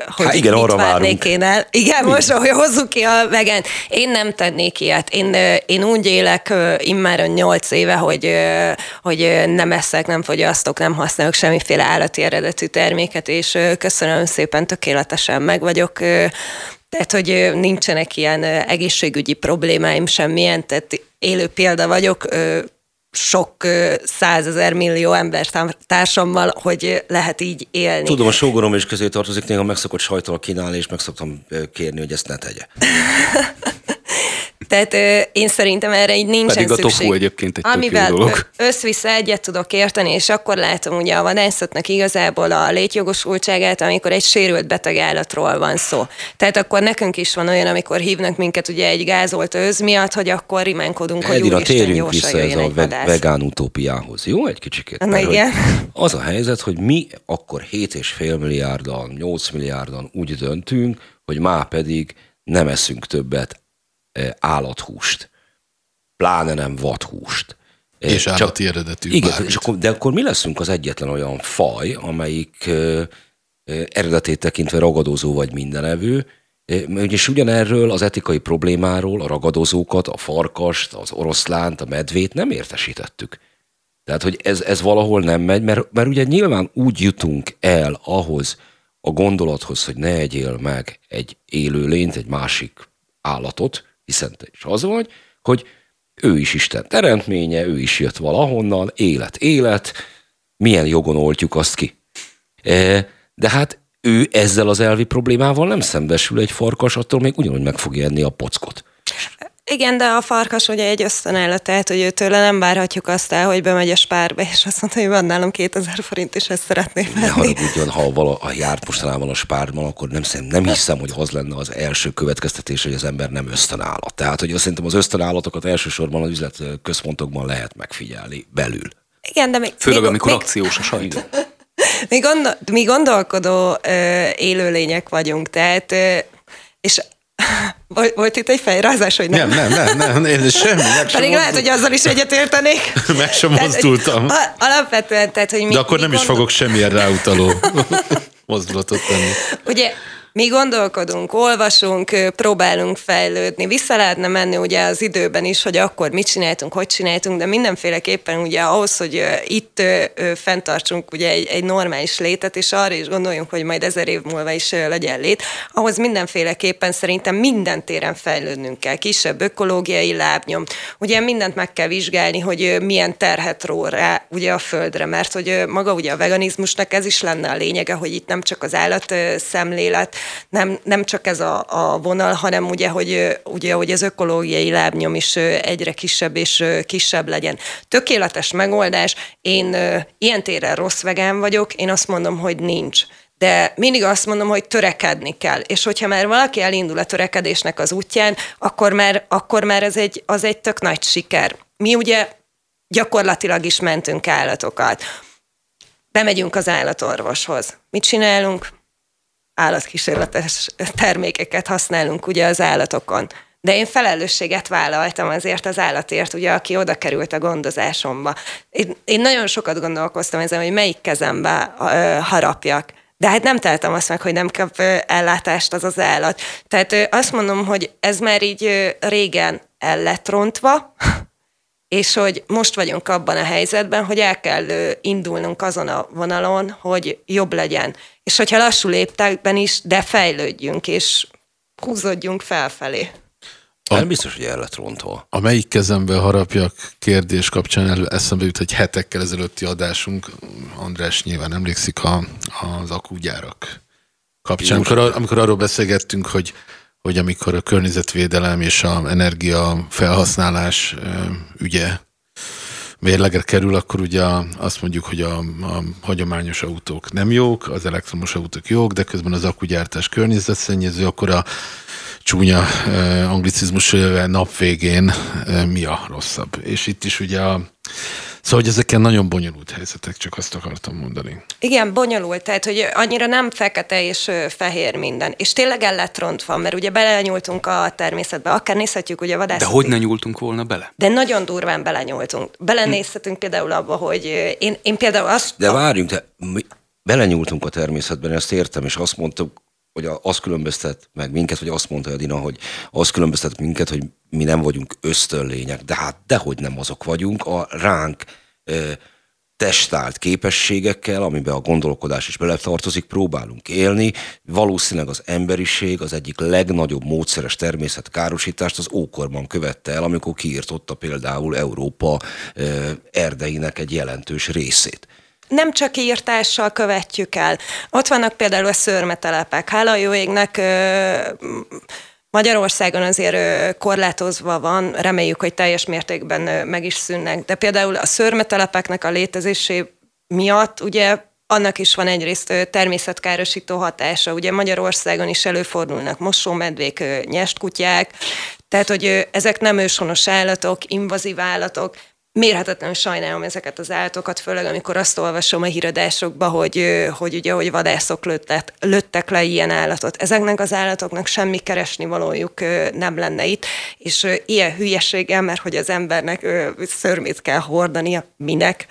Speaker 5: hogy
Speaker 1: Há, igen,
Speaker 5: mit
Speaker 1: arra
Speaker 5: várnék
Speaker 1: várunk.
Speaker 5: én el. Igen, most, hogy hozzuk ki a vegán. Én nem tennék ilyet. Én, én úgy élek immáron nyolc éve, hogy, hogy nem eszek, nem fogyasztok, nem használok semmiféle állati eredetű terméket, és köszönöm szépen, tökéletesen meg vagyok. Tehát, hogy nincsenek ilyen egészségügyi problémáim semmilyen, tehát élő példa vagyok, sok százezer millió ember társammal, hogy lehet így élni.
Speaker 1: Tudom, a sógorom is közé tartozik, néha meg szokott sajtól kínálni, és meg szoktam kérni, hogy ezt ne tegye.
Speaker 5: Tehát ö, én szerintem erre így nincsen
Speaker 4: Pedig a
Speaker 5: szükség.
Speaker 4: tofu egyébként egy
Speaker 5: Amivel
Speaker 4: dolog.
Speaker 5: ö, össz-vissza egyet tudok érteni, és akkor látom ugye a vadászatnak igazából a létjogosultságát, amikor egy sérült beteg állatról van szó. Tehát akkor nekünk is van olyan, amikor hívnak minket ugye egy gázolt őz miatt, hogy akkor rimánkodunk, hogy
Speaker 1: Edina,
Speaker 5: úristen
Speaker 1: térjünk vissza ez a
Speaker 5: vadász.
Speaker 1: vegán utópiához. Jó, egy kicsikét?
Speaker 5: Na
Speaker 1: hogy
Speaker 5: igen.
Speaker 1: Az a helyzet, hogy mi akkor 7,5 milliárdan, 8 milliárdan úgy döntünk, hogy már pedig nem eszünk többet állathúst, pláne nem vadhúst.
Speaker 2: És állati Csak, eredetű.
Speaker 1: Igen, és akkor, de akkor mi leszünk az egyetlen olyan faj, amelyik eredetét tekintve ragadozó vagy mindenevő, és ugyanerről az etikai problémáról a ragadozókat, a farkast, az oroszlánt, a medvét nem értesítettük. Tehát, hogy ez, ez valahol nem megy, mert, mert ugye nyilván úgy jutunk el ahhoz a gondolathoz, hogy ne egyél meg egy élő lényt, egy másik állatot, hiszen te is az vagy, hogy ő is Isten teremtménye, ő is jött valahonnan, élet, élet, milyen jogon oltjuk azt ki. E, de hát ő ezzel az elvi problémával nem szembesül egy farkas, attól még ugyanúgy meg fogja enni a pockot.
Speaker 5: Igen, de a farkas ugye egy ösztönállat, tehát hogy őtőle nem várhatjuk azt el, hogy bemegy a spárba, és azt mondta, hogy van nálam 2000 forint, és ezt szeretném venni. Ne
Speaker 1: haragudjon, ha vala, a járt mostanában a spárban, akkor nem, nem hiszem, hogy az lenne az első következtetés, hogy az ember nem ösztönállat. Tehát, hogy azt szerintem az ösztönállatokat elsősorban az üzlet központokban lehet megfigyelni belül.
Speaker 5: Igen, de még...
Speaker 4: Főleg,
Speaker 5: még,
Speaker 4: amikor még, akciós a sajt.
Speaker 5: Mi, gondol, mi gondolkodó ö, élőlények vagyunk, tehát ö, és volt, itt egy fejrázás, hogy
Speaker 2: nem? Nem, nem, nem, nem én semmi.
Speaker 5: Meg Pedig lehet, hogy azzal is egyetértenék.
Speaker 2: meg sem mozdultam.
Speaker 5: Tehát, alapvetően, tehát, hogy mi,
Speaker 2: De akkor
Speaker 5: mi
Speaker 2: nem gondol... is fogok semmilyen ráutaló mozdulatot tenni.
Speaker 5: Ugye mi gondolkodunk, olvasunk, próbálunk fejlődni. Vissza lehetne menni ugye az időben is, hogy akkor mit csináltunk, hogy csináltunk, de mindenféleképpen ugye ahhoz, hogy itt fenntartsunk ugye egy, egy normális létet, és arra is gondoljunk, hogy majd ezer év múlva is legyen lét, ahhoz mindenféleképpen szerintem minden téren fejlődnünk kell. Kisebb ökológiai lábnyom. Ugye mindent meg kell vizsgálni, hogy milyen terhet ró rá ugye a földre, mert hogy maga ugye a veganizmusnak ez is lenne a lényege, hogy itt nem csak az állat szemlélet, nem, nem csak ez a, a vonal, hanem ugye hogy, ugye, hogy az ökológiai lábnyom is egyre kisebb és kisebb legyen. Tökéletes megoldás, én ilyen téren rossz vegán vagyok, én azt mondom, hogy nincs de mindig azt mondom, hogy törekedni kell. És hogyha már valaki elindul a törekedésnek az útján, akkor már, akkor már ez egy, az egy tök nagy siker. Mi ugye gyakorlatilag is mentünk állatokat. Bemegyünk az állatorvoshoz. Mit csinálunk? Állatkísérletes termékeket használunk ugye az állatokon. De én felelősséget vállaltam azért az állatért, ugye, aki oda került a gondozásomba. Én, én nagyon sokat gondolkoztam ezen, hogy melyik kezembe uh, harapjak. De hát nem teltem azt meg, hogy nem kap ellátást az az állat. Tehát azt mondom, hogy ez már így régen el lett rontva, és hogy most vagyunk abban a helyzetben, hogy el kell indulnunk azon a vonalon, hogy jobb legyen. És hogyha lassú léptekben is, de fejlődjünk, és húzódjunk felfelé.
Speaker 1: A, nem biztos, hogy el lett rontva.
Speaker 2: A melyik kezembe harapjak kérdés kapcsán elő eszembe jut, hogy hetekkel ezelőtti adásunk, András nyilván emlékszik a, az akúgyárak kapcsán, amikor, amikor arról beszélgettünk, hogy hogy amikor a környezetvédelem és a energia felhasználás ügye mérlegre kerül, akkor ugye azt mondjuk, hogy a, a hagyományos autók nem jók, az elektromos autók jók, de közben az akugyártás környezetszennyező, akkor a csúnya anglicizmus nap végén mi a rosszabb. És itt is ugye a Szóval, hogy ezeken nagyon bonyolult helyzetek, csak azt akartam mondani.
Speaker 5: Igen, bonyolult, tehát, hogy annyira nem fekete és fehér minden. És tényleg el lett rontva, mert ugye belenyúltunk a természetbe, akár nézhetjük ugye vadászati.
Speaker 4: De hogy ne nyúltunk volna bele?
Speaker 5: De nagyon durván belenyúltunk. Belenézhetünk hm. például abba, hogy én, én például azt...
Speaker 1: De várjunk, de mi belenyúltunk a természetben, ezt értem, és azt mondtuk, hogy az különböztet meg minket, vagy azt mondta Edina, hogy az különböztet minket, hogy mi nem vagyunk ösztönlények, de hát dehogy nem azok vagyunk, a ránk ö, testált képességekkel, amiben a gondolkodás is beletartozik, próbálunk élni. Valószínűleg az emberiség az egyik legnagyobb módszeres természetkárosítást az ókorban követte el, amikor kiirtotta például Európa ö, erdeinek egy jelentős részét
Speaker 5: nem csak írtással követjük el. Ott vannak például a szörmetelepek. Hála jó égnek Magyarországon azért korlátozva van, reméljük, hogy teljes mértékben meg is szűnnek. De például a szörmetelepeknek a létezésé miatt ugye annak is van egyrészt természetkárosító hatása. Ugye Magyarországon is előfordulnak mosómedvék, nyestkutyák, tehát hogy ezek nem őshonos állatok, invazív állatok, mérhetetlenül sajnálom ezeket az állatokat, főleg amikor azt olvasom a híradásokba, hogy, hogy ugye, hogy vadászok lőttek, lőttek le ilyen állatot. Ezeknek az állatoknak semmi keresni valójuk nem lenne itt, és ilyen hülyeséggel, mert hogy az embernek szörmét kell hordania, minek.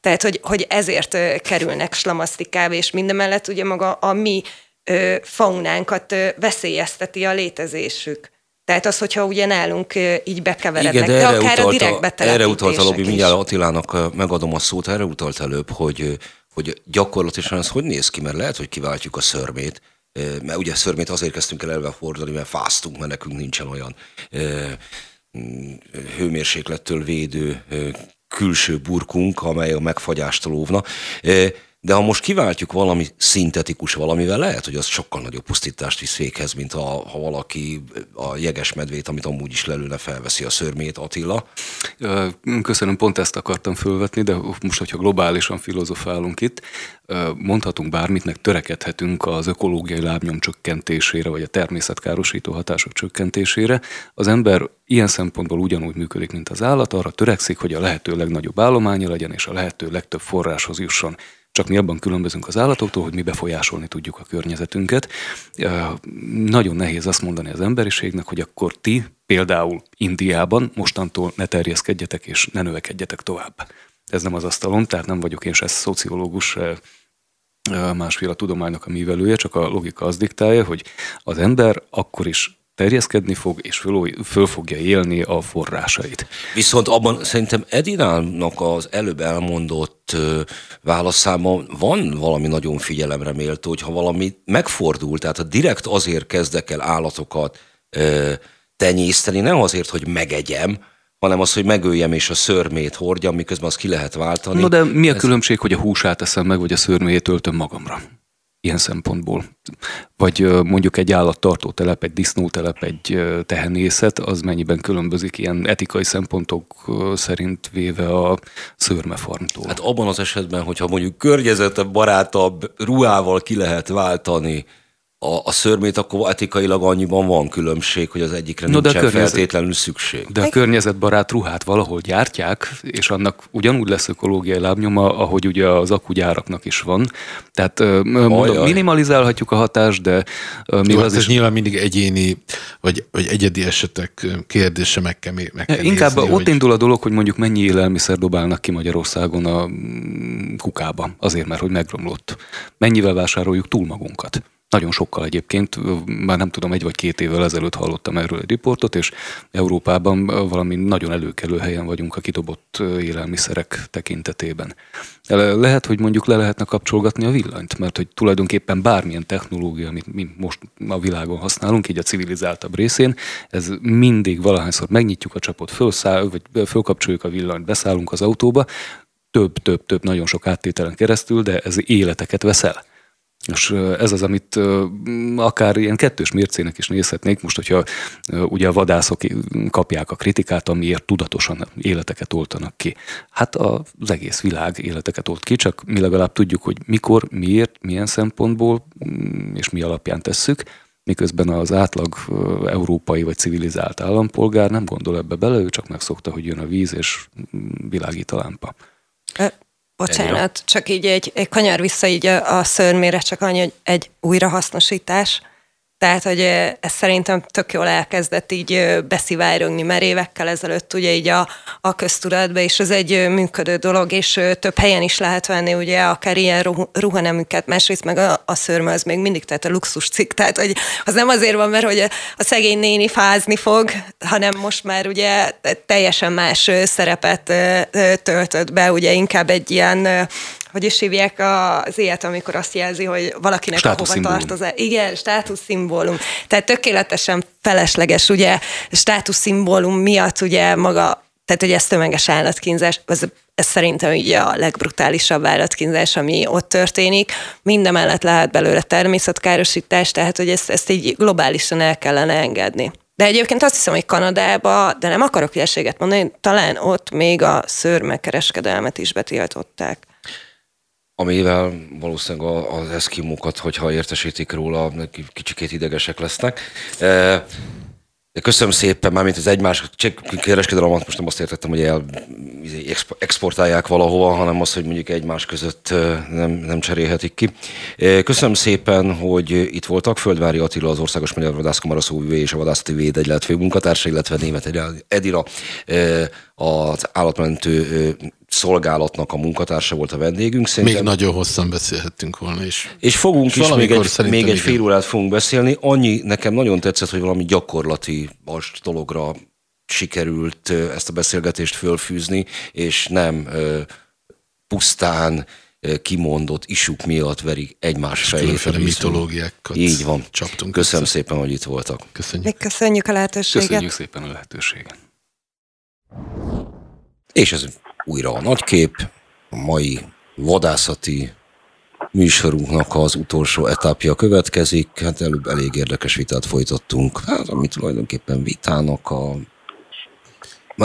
Speaker 5: Tehát, hogy, hogy ezért kerülnek slamasztikába, és mindemellett ugye maga a mi faunánkat veszélyezteti a létezésük. Tehát az, hogyha ugye nálunk így bekeverednek, Igen, de, de akár utalta, a
Speaker 1: Erre utalt a lobby, mindjárt Attilának megadom a szót, erre utalt előbb, hogy, hogy gyakorlatilag ez hogy néz ki, mert lehet, hogy kiváltjuk a szörmét, mert ugye szörmét azért kezdtünk el elve fordulni, mert fáztunk, mert nekünk nincsen olyan hőmérséklettől védő külső burkunk, amely a megfagyástól óvna. De ha most kiváltjuk valami szintetikus valamivel, lehet, hogy az sokkal nagyobb pusztítást visz véghez, mint ha, ha valaki a jeges medvét, amit amúgy is lelőne, felveszi a szörmét, Attila.
Speaker 4: Köszönöm, pont ezt akartam fölvetni, de most, hogyha globálisan filozofálunk itt, mondhatunk bármit, meg törekedhetünk az ökológiai lábnyom csökkentésére, vagy a természetkárosító hatások csökkentésére. Az ember ilyen szempontból ugyanúgy működik, mint az állat, arra törekszik, hogy a lehető legnagyobb állománya legyen, és a lehető legtöbb forráshoz jusson. Csak mi abban különbözünk az állatoktól, hogy mi befolyásolni tudjuk a környezetünket. Nagyon nehéz azt mondani az emberiségnek, hogy akkor ti például Indiában mostantól ne terjeszkedjetek és ne növekedjetek tovább. Ez nem az asztalon, tehát nem vagyok én se szociológus, másféle tudománynak a művelője, csak a logika az diktálja, hogy az ember akkor is terjeszkedni fog, és föl, föl fogja élni a forrásait.
Speaker 1: Viszont abban szerintem Edinának az előbb elmondott válaszában van valami nagyon figyelemre méltó, hogy ha valami megfordul, tehát ha direkt azért kezdek el állatokat tenyészteni, nem azért, hogy megegyem, hanem az, hogy megöljem és a szörmét hordjam, miközben azt ki lehet váltani.
Speaker 4: No de mi a Ez... különbség, hogy a húsát eszem meg, vagy a szörméjét öltöm magamra? Ilyen szempontból. Vagy mondjuk egy állattartó telep, egy disznótelep, egy tehenészet, az mennyiben különbözik ilyen etikai szempontok szerint véve a szőrmefarmtól?
Speaker 1: Hát abban az esetben, hogyha mondjuk környezete barátabb ruhával ki lehet váltani a, a szörmét, akkor etikailag annyiban van különbség, hogy az egyikre no, nincsen környezet, feltétlenül szükség.
Speaker 4: De a környezetbarát ruhát valahol gyártják, és annak ugyanúgy lesz ökológiai lábnyoma, ahogy ugye az akugyáraknak is van. Tehát mondom, minimalizálhatjuk a hatást, de
Speaker 2: még Jó, az hát is... nyilván mindig egyéni, vagy, vagy egyedi esetek kérdése meg kell, meg kell
Speaker 4: Inkább
Speaker 2: nézni,
Speaker 4: ott hogy... indul a dolog, hogy mondjuk mennyi élelmiszer dobálnak ki Magyarországon a kukába, azért, mert hogy megromlott. Mennyivel vásároljuk túl magunkat. Nagyon sokkal egyébként, már nem tudom, egy vagy két évvel ezelőtt hallottam erről egy riportot, és Európában valami nagyon előkelő helyen vagyunk a kidobott élelmiszerek tekintetében. Lehet, hogy mondjuk le lehetne kapcsolgatni a villanyt, mert hogy tulajdonképpen bármilyen technológia, amit mi most a világon használunk, így a civilizáltabb részén, ez mindig valahányszor megnyitjuk a csapot, fölszáll, vagy fölkapcsoljuk a villanyt, beszállunk az autóba, több, több, több, nagyon sok áttételen keresztül, de ez életeket veszel. És ez az, amit akár ilyen kettős mércének is nézhetnék, most, hogyha ugye a vadászok kapják a kritikát, amiért tudatosan életeket oltanak ki. Hát az egész világ életeket olt ki, csak mi legalább tudjuk, hogy mikor, miért, milyen szempontból mm, és mi alapján tesszük, miközben az átlag európai vagy civilizált állampolgár nem gondol ebbe bele, ő csak megszokta, hogy jön a víz és mm, világít a lámpa.
Speaker 5: Bocsánat, csak így egy, egy kanyar vissza így a, a szörmére, csak annyi, hogy egy újrahasznosítás. Tehát, hogy ez szerintem tök jól elkezdett így beszivárogni, mert évekkel ezelőtt ugye így a, a köztudatba, és ez egy működő dolog, és több helyen is lehet venni ugye akár ilyen ruhanemüket, másrészt meg a, a szörme az még mindig, tehát a luxus cikk, tehát hogy az nem azért van, mert hogy a szegény néni fázni fog, hanem most már ugye teljesen más szerepet töltött be, ugye inkább egy ilyen hogy is hívják az ilyet, amikor azt jelzi, hogy valakinek hova tartoz. Igen, státuszszimbólum. Tehát tökéletesen felesleges, ugye, státuszszimbólum miatt ugye maga, tehát hogy ez tömeges állatkínzás, ez, ez szerintem ugye a legbrutálisabb állatkínzás, ami ott történik. Mindemellett lehet belőle természetkárosítás, tehát hogy ezt, ezt így globálisan el kellene engedni. De egyébként azt hiszem, hogy Kanadába, de nem akarok hülyeséget mondani, talán ott még a szőrmekereskedelmet is betiltották
Speaker 1: amivel valószínűleg az eszkimókat, hogyha értesítik róla, kicsikét idegesek lesznek. E, Köszönöm szépen, mármint az egymás kereskedelmet most nem azt értettem, hogy el, izé, exportálják valahova, hanem azt, hogy mondjuk egymás között nem, nem cserélhetik ki. Köszönöm szépen, hogy itt voltak. Földvári Attila, az Országos Magyar Vadászkamara szóvivő és a Vadászati Védegylet fő munkatársa, illetve német Edira, az állatmentő szolgálatnak a munkatársa volt a vendégünk.
Speaker 2: Szerintem. Még nagyon hosszan beszélhettünk volna is.
Speaker 1: És fogunk és is, még egy, még egy fél órát fogunk beszélni. Annyi nekem nagyon tetszett, hogy valami gyakorlati most dologra sikerült ezt a beszélgetést fölfűzni, és nem pusztán kimondott isuk miatt verik egymás fejét.
Speaker 2: mitológiákat
Speaker 1: Így van. Csaptunk Köszönöm össze. szépen, hogy itt voltak.
Speaker 5: Köszönjük. Köszönjük a lehetőséget.
Speaker 4: Köszönjük szépen a lehetőséget.
Speaker 1: És ez újra a nagykép, a mai vadászati műsorunknak az utolsó etapja következik. Hát előbb elég érdekes vitát folytattunk, hát ami tulajdonképpen vitának a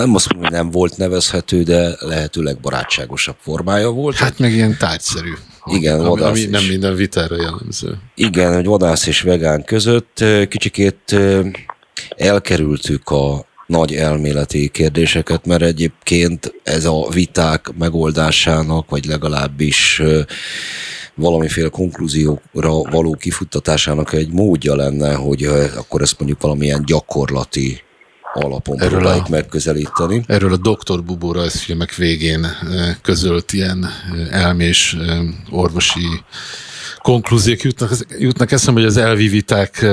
Speaker 1: nem azt mondom, hogy nem volt nevezhető, de lehetőleg barátságosabb formája volt.
Speaker 2: Hát meg ilyen tárgyszerű.
Speaker 1: Igen,
Speaker 2: ami, vadász ami nem minden vitára jellemző.
Speaker 1: Igen, hogy vadász és vegán között kicsikét elkerültük a nagy elméleti kérdéseket, mert egyébként ez a viták megoldásának, vagy legalábbis valamiféle konklúzióra való kifuttatásának egy módja lenne, hogy akkor ezt mondjuk valamilyen gyakorlati alapon erről próbáljuk a, megközelíteni.
Speaker 2: Erről a Dr. Bubó rajzfilmek végén közölt ilyen elmés orvosi konklúziók jutnak, jutnak eszembe, hogy az elvi viták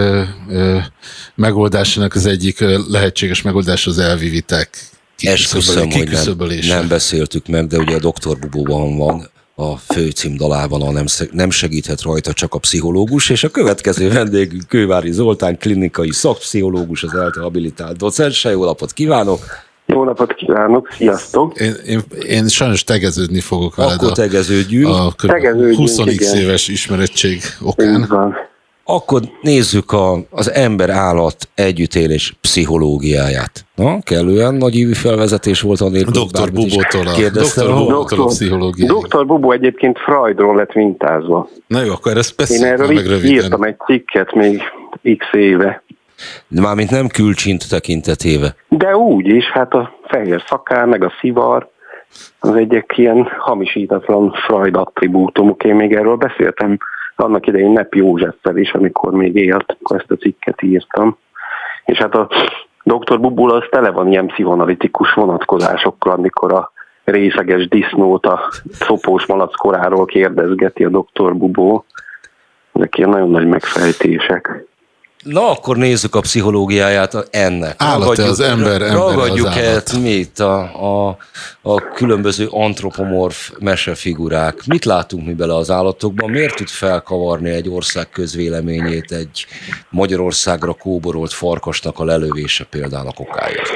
Speaker 2: megoldásának az egyik lehetséges megoldás az elvi viták
Speaker 1: Esküszöm, hogy nem, nem beszéltük meg, de ugye a Dr. Bubóban van a főcím dalában a nem, nem segíthet rajta csak a pszichológus, és a következő vendégünk Kővári Zoltán, klinikai szakpszichológus, az ELTE habilitált docens. Jó napot kívánok!
Speaker 6: Jó napot kívánok, sziasztok!
Speaker 2: Én, én, én sajnos tegeződni fogok veled.
Speaker 1: Akkor tegeződjünk.
Speaker 2: A, a 20 éves ismerettség okán.
Speaker 1: Akkor nézzük a, az ember-állat együttélés pszichológiáját. Na, kellően nagy ívű felvezetés volt a
Speaker 2: nélkül. Dr. Bubótól a, Dr. Bubótól a pszichológia.
Speaker 6: Dr. Bubó egyébként Freudról lett mintázva.
Speaker 2: Na jó, akkor ezt
Speaker 6: beszéljük Én erről meg röviden. írtam egy cikket még x éve.
Speaker 1: De mármint nem külcsint tekintetéve.
Speaker 6: De úgy is, hát a fehér szakár, meg a szivar, az egyik ilyen hamisítatlan Freud attribútumok. Én még erről beszéltem annak idején Nep Józseffel is, amikor még élt, akkor ezt a cikket írtam. És hát a Dr. Bubul az tele van ilyen pszichoanalitikus vonatkozásokkal, amikor a részeges disznót a szopós malac koráról kérdezgeti a Dr. Bubó. Ezek ilyen nagyon nagy megfejtések.
Speaker 1: Na, akkor nézzük a pszichológiáját ennek.
Speaker 2: Állat az ember, ember
Speaker 1: Ragadjuk
Speaker 2: az
Speaker 1: el mit a, a, a különböző antropomorf mesefigurák. Mit látunk mi bele az állatokban? Miért tud felkavarni egy ország közvéleményét egy Magyarországra kóborolt farkasnak a lelövése például a kokáért?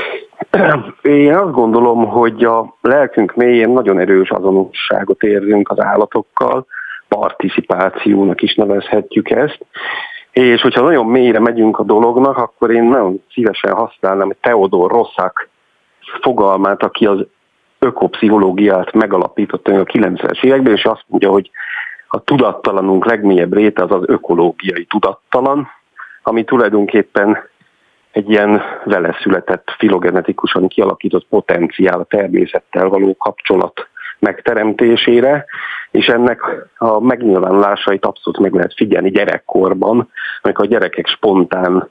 Speaker 6: Én azt gondolom, hogy a lelkünk mélyén nagyon erős azonosságot érzünk az állatokkal, participációnak is nevezhetjük ezt, és hogyha nagyon mélyre megyünk a dolognak, akkor én nagyon szívesen használnám Theodor Rosszák fogalmát, aki az ökopszichológiát megalapította a 90-es években, és azt mondja, hogy a tudattalanunk legmélyebb réte az az ökológiai tudattalan, ami tulajdonképpen egy ilyen vele született filogenetikusan kialakított potenciál a természettel való kapcsolat megteremtésére, és ennek a megnyilvánulásait abszolút meg lehet figyelni gyerekkorban, amikor a gyerekek spontán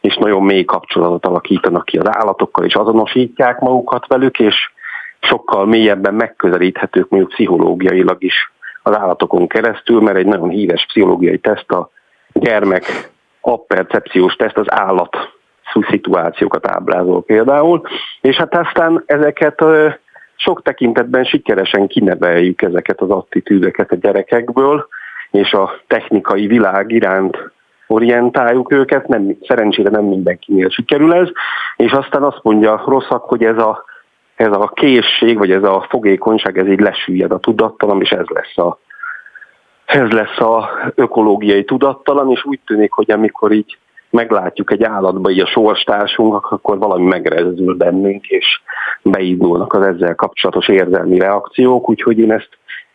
Speaker 6: és nagyon mély kapcsolatot alakítanak ki az állatokkal, és azonosítják magukat velük, és sokkal mélyebben megközelíthetők mondjuk pszichológiailag is az állatokon keresztül, mert egy nagyon híres pszichológiai teszt a gyermek appercepciós teszt az állat szituációkat ábrázol például, és hát aztán ezeket sok tekintetben sikeresen kineveljük ezeket az attitűdeket a gyerekekből, és a technikai világ iránt orientáljuk őket, nem, szerencsére nem mindenkinél sikerül ez, és aztán azt mondja rosszak, hogy ez a, ez a készség, vagy ez a fogékonyság, ez így lesüllyed a tudattalan, és ez lesz a, ez lesz a ökológiai tudattalan, és úgy tűnik, hogy amikor így meglátjuk egy állatba így a sorstársunknak, akkor valami megrezdül bennünk, és beindulnak az ezzel kapcsolatos érzelmi reakciók, úgyhogy én ezt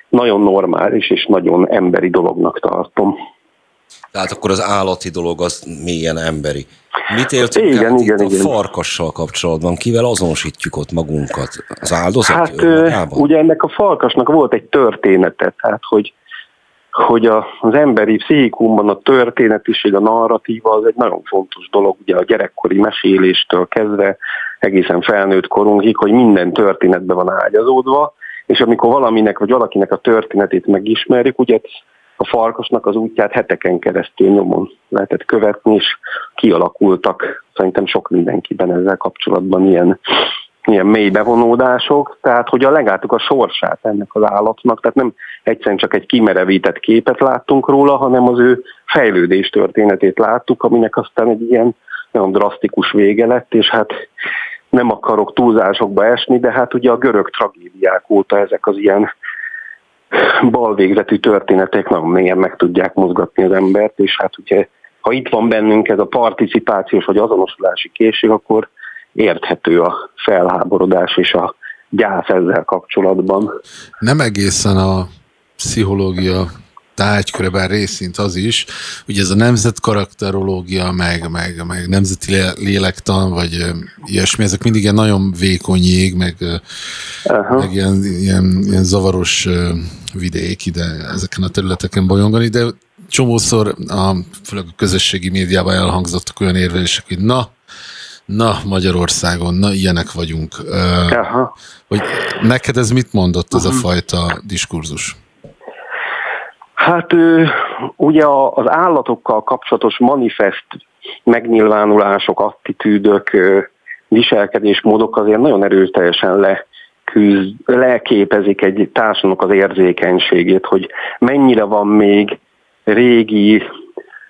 Speaker 6: nagyon normális és nagyon emberi dolognak tartom.
Speaker 1: Tehát akkor az állati dolog az mélyen emberi. Mit éltünk
Speaker 6: Igen,
Speaker 1: át
Speaker 6: igen,
Speaker 1: itt
Speaker 6: igen.
Speaker 1: a farkassal kapcsolatban? Kivel azonosítjuk ott magunkat? Az áldozat
Speaker 6: Hát
Speaker 1: önmagában?
Speaker 6: ugye ennek a falkasnak volt egy története, tehát hogy, hogy a, az emberi pszichikumban a történetiség, a narratíva az egy nagyon fontos dolog, ugye a gyerekkori meséléstől kezdve egészen felnőtt korunkig, hogy minden történetbe van ágyazódva, és amikor valaminek vagy valakinek a történetét megismerjük, ugye a farkasnak az útját heteken keresztül nyomon lehetett követni, és kialakultak szerintem sok mindenkiben ezzel kapcsolatban ilyen, ilyen mély bevonódások, tehát hogy a legáltuk a sorsát ennek az állatnak, tehát nem egyszerűen csak egy kimerevített képet láttunk róla, hanem az ő fejlődés történetét láttuk, aminek aztán egy ilyen nagyon drasztikus vége lett, és hát nem akarok túlzásokba esni, de hát ugye a görög tragédiák óta ezek az ilyen balvégzetű történetek nagyon mélyen meg tudják mozgatni az embert, és hát ugye, ha itt van bennünk ez a participációs vagy azonosulási készség, akkor érthető a felháborodás és a gyász ezzel kapcsolatban.
Speaker 2: Nem egészen a pszichológia tárgyköre, bár részint az is, ugye ez a nemzetkarakterológia, meg, meg, meg nemzeti lélektan, vagy ilyesmi, ezek mindig ilyen nagyon vékony jég, meg,
Speaker 6: Aha.
Speaker 2: meg ilyen, ilyen, ilyen zavaros vidék ide ezeken a területeken bolyongani, de csomószor a, főleg a közösségi médiában elhangzottak olyan érvelések, hogy na, na Magyarországon, na ilyenek vagyunk.
Speaker 6: Aha.
Speaker 2: hogy neked ez mit mondott ez a fajta diskurzus?
Speaker 6: Hát ugye az állatokkal kapcsolatos manifest megnyilvánulások, attitűdök, viselkedésmódok azért nagyon erőteljesen leküzd, leképezik egy társadalomnak az érzékenységét, hogy mennyire van még régi,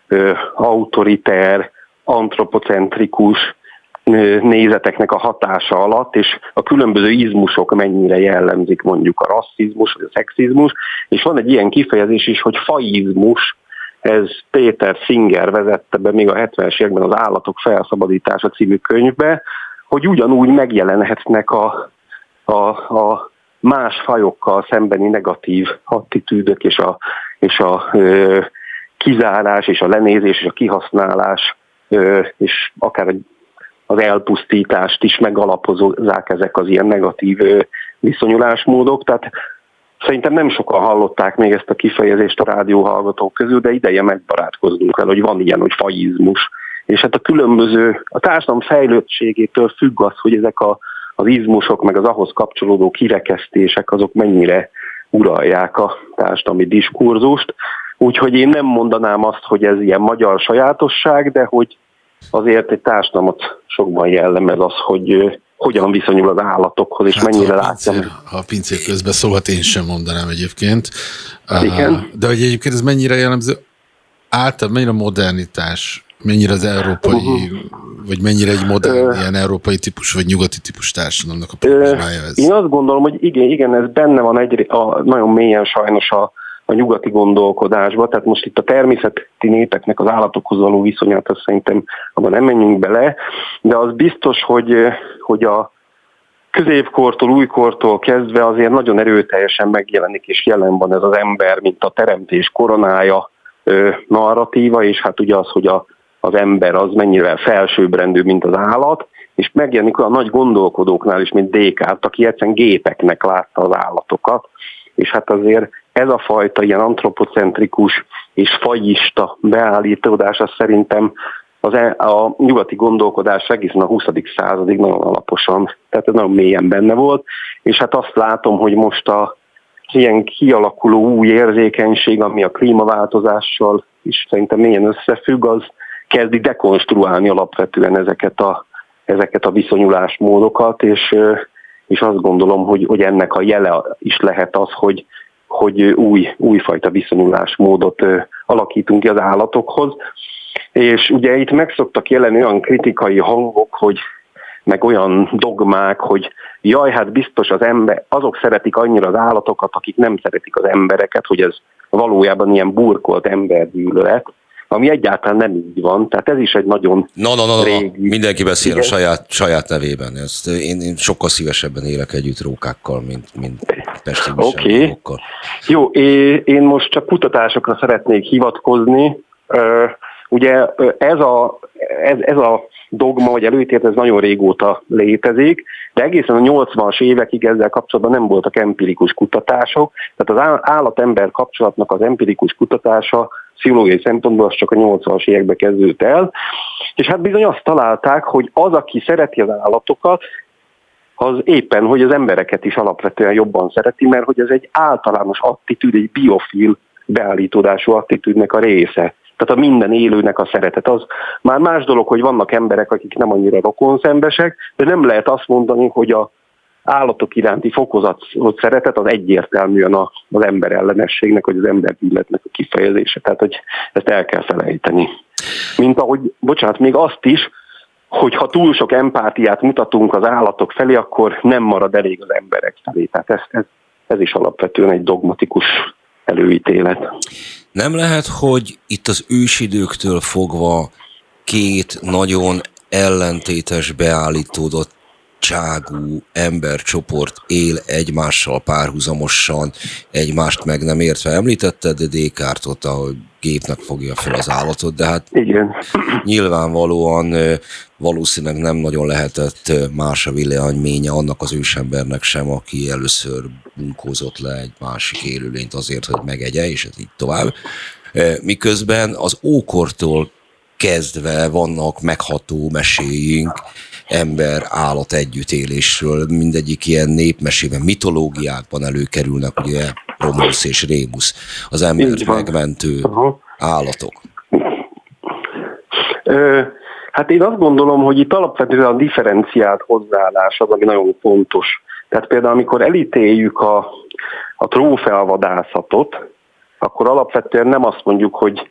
Speaker 6: ö, autoriter, antropocentrikus nézeteknek a hatása alatt, és a különböző izmusok mennyire jellemzik mondjuk a rasszizmus vagy a szexizmus, és van egy ilyen kifejezés is, hogy faizmus, ez Péter Singer vezette be még a 70-es években az Állatok felszabadítása című könyvbe, hogy ugyanúgy megjelenhetnek a, a, a más fajokkal szembeni negatív attitűdök és a, és a ö, kizárás és a lenézés és a kihasználás és akár a az elpusztítást is megalapozzák ezek az ilyen negatív viszonyulásmódok. Tehát szerintem nem sokan hallották még ezt a kifejezést a rádióhallgatók közül, de ideje megbarátkoznunk el, hogy van ilyen, hogy faizmus. És hát a különböző, a társadalom fejlődtségétől függ az, hogy ezek a, az izmusok, meg az ahhoz kapcsolódó kirekesztések, azok mennyire uralják a társadalmi diskurzust. Úgyhogy én nem mondanám azt, hogy ez ilyen magyar sajátosság, de hogy azért egy társadalmat sokban jellemez az, hogy hogyan viszonyul az állatokhoz, és mennyire
Speaker 2: ha a
Speaker 6: látja.
Speaker 2: ha a pincér közben szólt, én sem mondanám egyébként.
Speaker 6: Igen.
Speaker 2: De hogy egyébként ez mennyire jellemző, általában mennyire a modernitás, mennyire az európai, vagy mennyire egy modern,
Speaker 6: Ö.
Speaker 2: ilyen európai típus, vagy nyugati típus társadalomnak a problémája ez.
Speaker 6: Én azt gondolom, hogy igen, igen, ez benne van egy, a, nagyon mélyen sajnos a, a nyugati gondolkodásban, tehát most itt a természeti népeknek az állatokhoz való viszonyát, azt szerintem abban nem menjünk bele, de az biztos, hogy, hogy a középkortól, újkortól kezdve azért nagyon erőteljesen megjelenik és jelen van ez az ember, mint a teremtés koronája narratíva, és hát ugye az, hogy a, az ember az mennyire felsőbbrendű, mint az állat, és megjelenik olyan nagy gondolkodóknál is, mint Descartes, aki egyszerűen gépeknek látta az állatokat, és hát azért ez a fajta ilyen antropocentrikus és fajista beállítódás, az szerintem az e, a nyugati gondolkodás egészen a 20. századig nagyon alaposan, tehát ez nagyon mélyen benne volt, és hát azt látom, hogy most a ilyen kialakuló új érzékenység, ami a klímaváltozással is szerintem mélyen összefügg, az kezdi dekonstruálni alapvetően ezeket a, ezeket a viszonyulásmódokat, és, és azt gondolom, hogy, hogy ennek a jele is lehet az, hogy, hogy új, újfajta viszonyulásmódot alakítunk ki az állatokhoz. És ugye itt meg szoktak olyan kritikai hangok, hogy meg olyan dogmák, hogy jaj, hát biztos az ember, azok szeretik annyira az állatokat, akik nem szeretik az embereket, hogy ez valójában ilyen burkolt embergyűlölet, ami egyáltalán nem így van. Tehát ez is egy nagyon
Speaker 1: Na, na, na, na,
Speaker 6: régi...
Speaker 1: mindenki beszél a
Speaker 6: Igen.
Speaker 1: saját, saját nevében. Ezt én, én sokkal szívesebben élek együtt rókákkal, mint, mint pesti
Speaker 6: Oké.
Speaker 1: viselőjogokkal.
Speaker 6: Jó, én most csak kutatásokra szeretnék hivatkozni, Ugye ez a, ez, ez a dogma vagy előítélet, ez nagyon régóta létezik, de egészen a 80-as évekig ezzel kapcsolatban nem voltak empirikus kutatások, tehát az állat-ember kapcsolatnak az empirikus kutatása pszichológiai szempontból az csak a 80-as évekbe kezdődött el, és hát bizony azt találták, hogy az, aki szereti az állatokat, az éppen, hogy az embereket is alapvetően jobban szereti, mert hogy ez egy általános attitűd, egy biofil beállítódású attitűdnek a része. Tehát a minden élőnek a szeretet. Az már más dolog, hogy vannak emberek, akik nem annyira rokonszembesek, de nem lehet azt mondani, hogy a állatok iránti fokozatot szeretet az egyértelműen az ember ellenességnek, vagy az ember illetnek a kifejezése. Tehát, hogy ezt el kell felejteni. Mint ahogy, bocsánat, még azt is, hogy ha túl sok empátiát mutatunk az állatok felé, akkor nem marad elég az emberek felé. Tehát ez, ez, ez is alapvetően egy dogmatikus előítélet.
Speaker 1: Nem lehet, hogy itt az ősidőktől fogva két nagyon ellentétes beállítódott cságú embercsoport él egymással párhuzamosan, egymást meg nem értve. Említetted de Descartot, ahogy gépnek fogja fel az állatot, de hát
Speaker 6: Igen.
Speaker 1: nyilvánvalóan valószínűleg nem nagyon lehetett más a villanyménye annak az ősembernek sem, aki először bunkózott le egy másik élőlényt azért, hogy megegye, és ez így tovább. Miközben az ókortól kezdve vannak megható meséink, ember-állat együttélésről, mindegyik ilyen népmesében, mitológiákban előkerülnek, ugye Romulus és Rémus, az embert megmentő Aha. állatok.
Speaker 6: Ö, hát én azt gondolom, hogy itt alapvetően a differenciált hozzáállás az, ami nagyon fontos. Tehát például, amikor elítéljük a, a trófeavadászatot, akkor alapvetően nem azt mondjuk, hogy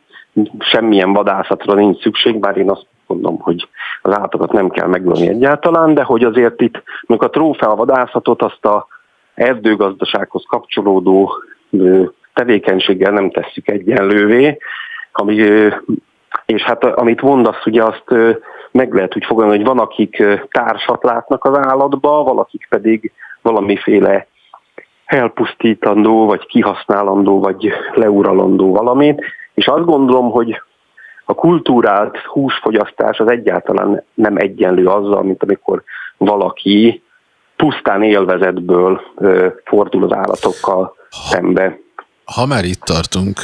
Speaker 6: semmilyen vadászatra nincs szükség, bár én azt mondom, hogy az állatokat nem kell megölni egyáltalán, de hogy azért itt, amikor a trófea vadászatot azt a erdőgazdasághoz kapcsolódó tevékenységgel nem tesszük egyenlővé, ami, és hát amit mondasz, ugye azt meg lehet úgy fogadni, hogy van, akik társat látnak az állatba, valakik pedig valamiféle elpusztítandó, vagy kihasználandó, vagy leuralandó valamit, és azt gondolom, hogy a kultúrált húsfogyasztás az egyáltalán nem egyenlő azzal, mint amikor valaki pusztán élvezetből fordul az állatokkal szembe.
Speaker 2: Ha már itt tartunk,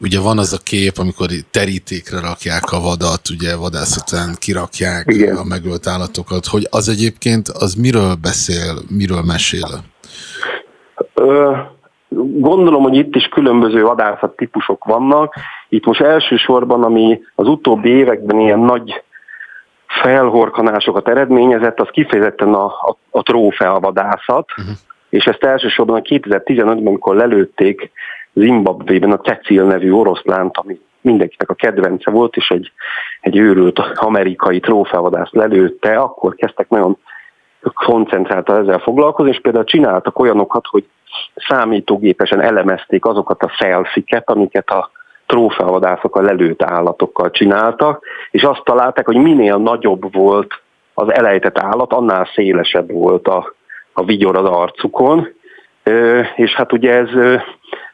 Speaker 2: ugye van az a kép, amikor terítékre rakják a vadat, ugye vadász után kirakják Igen. a megölt állatokat, hogy az egyébként az miről beszél, miről mesél?
Speaker 6: Ö, gondolom, hogy itt is különböző vadászat típusok vannak. Itt most elsősorban, ami az utóbbi években ilyen nagy felhorkanásokat eredményezett, az kifejezetten a, a, a trófeavadászat, uh-huh. és ezt elsősorban a 2015-ben, amikor lelőtték Zimbabvében a Cecil nevű oroszlánt, ami mindenkinek a kedvence volt, és egy, egy őrült amerikai trófeavadász lelőtte, akkor kezdtek nagyon koncentráltan ezzel foglalkozni, és például csináltak olyanokat, hogy számítógépesen elemezték azokat a szelfiket, amiket a trófeavadászok a lelőtt állatokkal csináltak, és azt találták, hogy minél nagyobb volt az elejtett állat, annál szélesebb volt a, a vigyor az arcukon, és hát ugye ez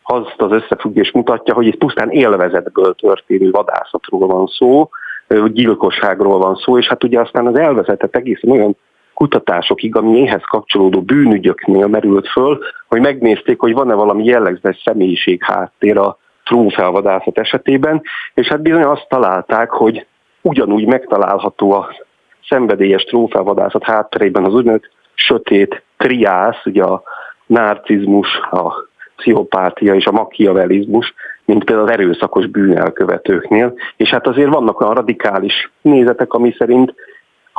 Speaker 6: azt az összefüggés mutatja, hogy itt pusztán élvezetből történő vadászatról van szó, gyilkosságról van szó, és hát ugye aztán az elvezetett egészen olyan kutatásokig, ami ehhez kapcsolódó bűnügyöknél merült föl, hogy megnézték, hogy van-e valami jellegzetes személyiség háttér a trófeavadászat esetében, és hát bizony azt találták, hogy ugyanúgy megtalálható a szenvedélyes trófeavadászat hátterében az úgynevezett sötét triász, ugye a narcizmus, a pszichopátia és a makiavelizmus, mint például az erőszakos bűnelkövetőknél. És hát azért vannak olyan radikális nézetek, ami szerint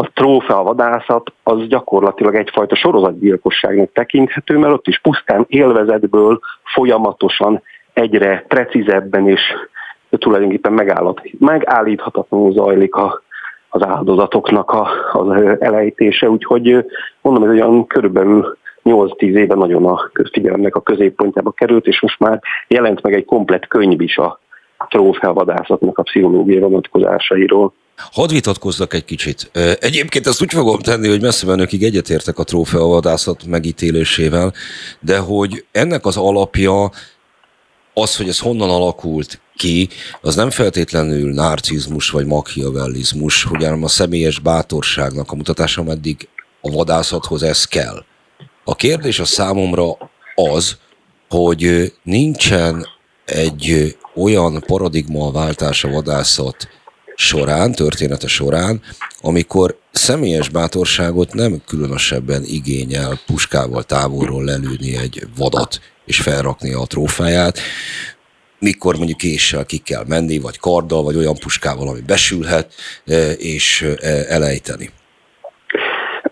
Speaker 6: a trófea vadászat az gyakorlatilag egyfajta sorozatgyilkosságnak tekinthető, mert ott is pusztán élvezetből folyamatosan egyre precízebben és tulajdonképpen megállíthatatlanul zajlik a, az áldozatoknak a, az elejtése, úgyhogy mondom, ez olyan körülbelül 8-10 éve nagyon a közfigyelemnek a középpontjába került, és most már jelent meg egy komplet könyv is a trófeavadászatnak a pszichológiai vonatkozásairól.
Speaker 1: Hadd vitatkozzak egy kicsit. Egyébként ezt úgy fogom tenni, hogy messze menőkig egyetértek a trófeavadászat megítélésével, de hogy ennek az alapja az, hogy ez honnan alakult ki, az nem feltétlenül narcizmus vagy machiavellizmus, hanem a személyes bátorságnak a mutatása, ameddig a vadászathoz ez kell. A kérdés a számomra az, hogy nincsen egy olyan paradigmaváltás a vadászat során, története során, amikor személyes bátorságot nem különösebben igényel puskával távolról lelőni egy vadat és felrakni a trófáját, mikor mondjuk késsel ki kell menni, vagy karddal, vagy olyan puskával, ami besülhet, e, és e, elejteni.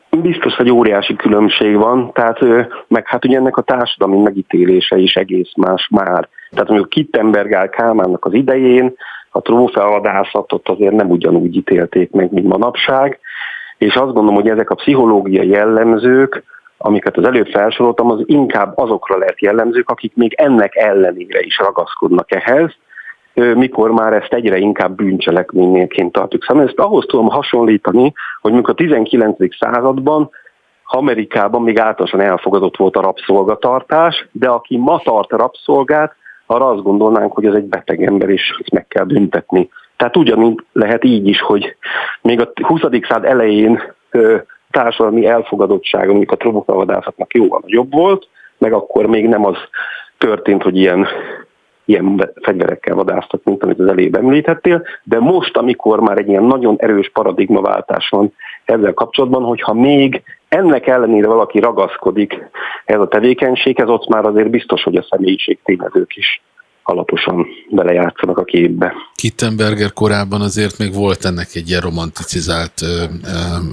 Speaker 6: Biztos, hogy óriási különbség van, tehát meg hát ugye ennek a társadalmi megítélése is egész más már. Tehát mondjuk Kittenbergál Kálmánnak az idején a trófeavadászatot azért nem ugyanúgy ítélték meg, mint manapság, és azt gondolom, hogy ezek a pszichológiai jellemzők, amiket az előbb felsoroltam, az inkább azokra lehet jellemzők, akik még ennek ellenére is ragaszkodnak ehhez, mikor már ezt egyre inkább bűncselekményként tartjuk Szóval Ezt ahhoz tudom hasonlítani, hogy mikor a 19. században Amerikában még általánosan elfogadott volt a rabszolgatartás, de aki ma tart rabszolgát, arra azt gondolnánk, hogy ez egy beteg ember, és ezt meg kell büntetni. Tehát ugyanúgy lehet így is, hogy még a 20. század elején társadalmi elfogadottság, amik a trófeavadászatnak jóval nagyobb volt, meg akkor még nem az történt, hogy ilyen, ilyen fegyverekkel vadásztak, mint amit az elébb említettél, de most, amikor már egy ilyen nagyon erős paradigmaváltás van ezzel kapcsolatban, hogyha még ennek ellenére valaki ragaszkodik ez a tevékenységhez, ott már azért biztos, hogy a személyiség tényezők is alaposan belejátszanak a képbe.
Speaker 2: Kittenberger korában azért még volt ennek egy ilyen romanticizált ö, ö,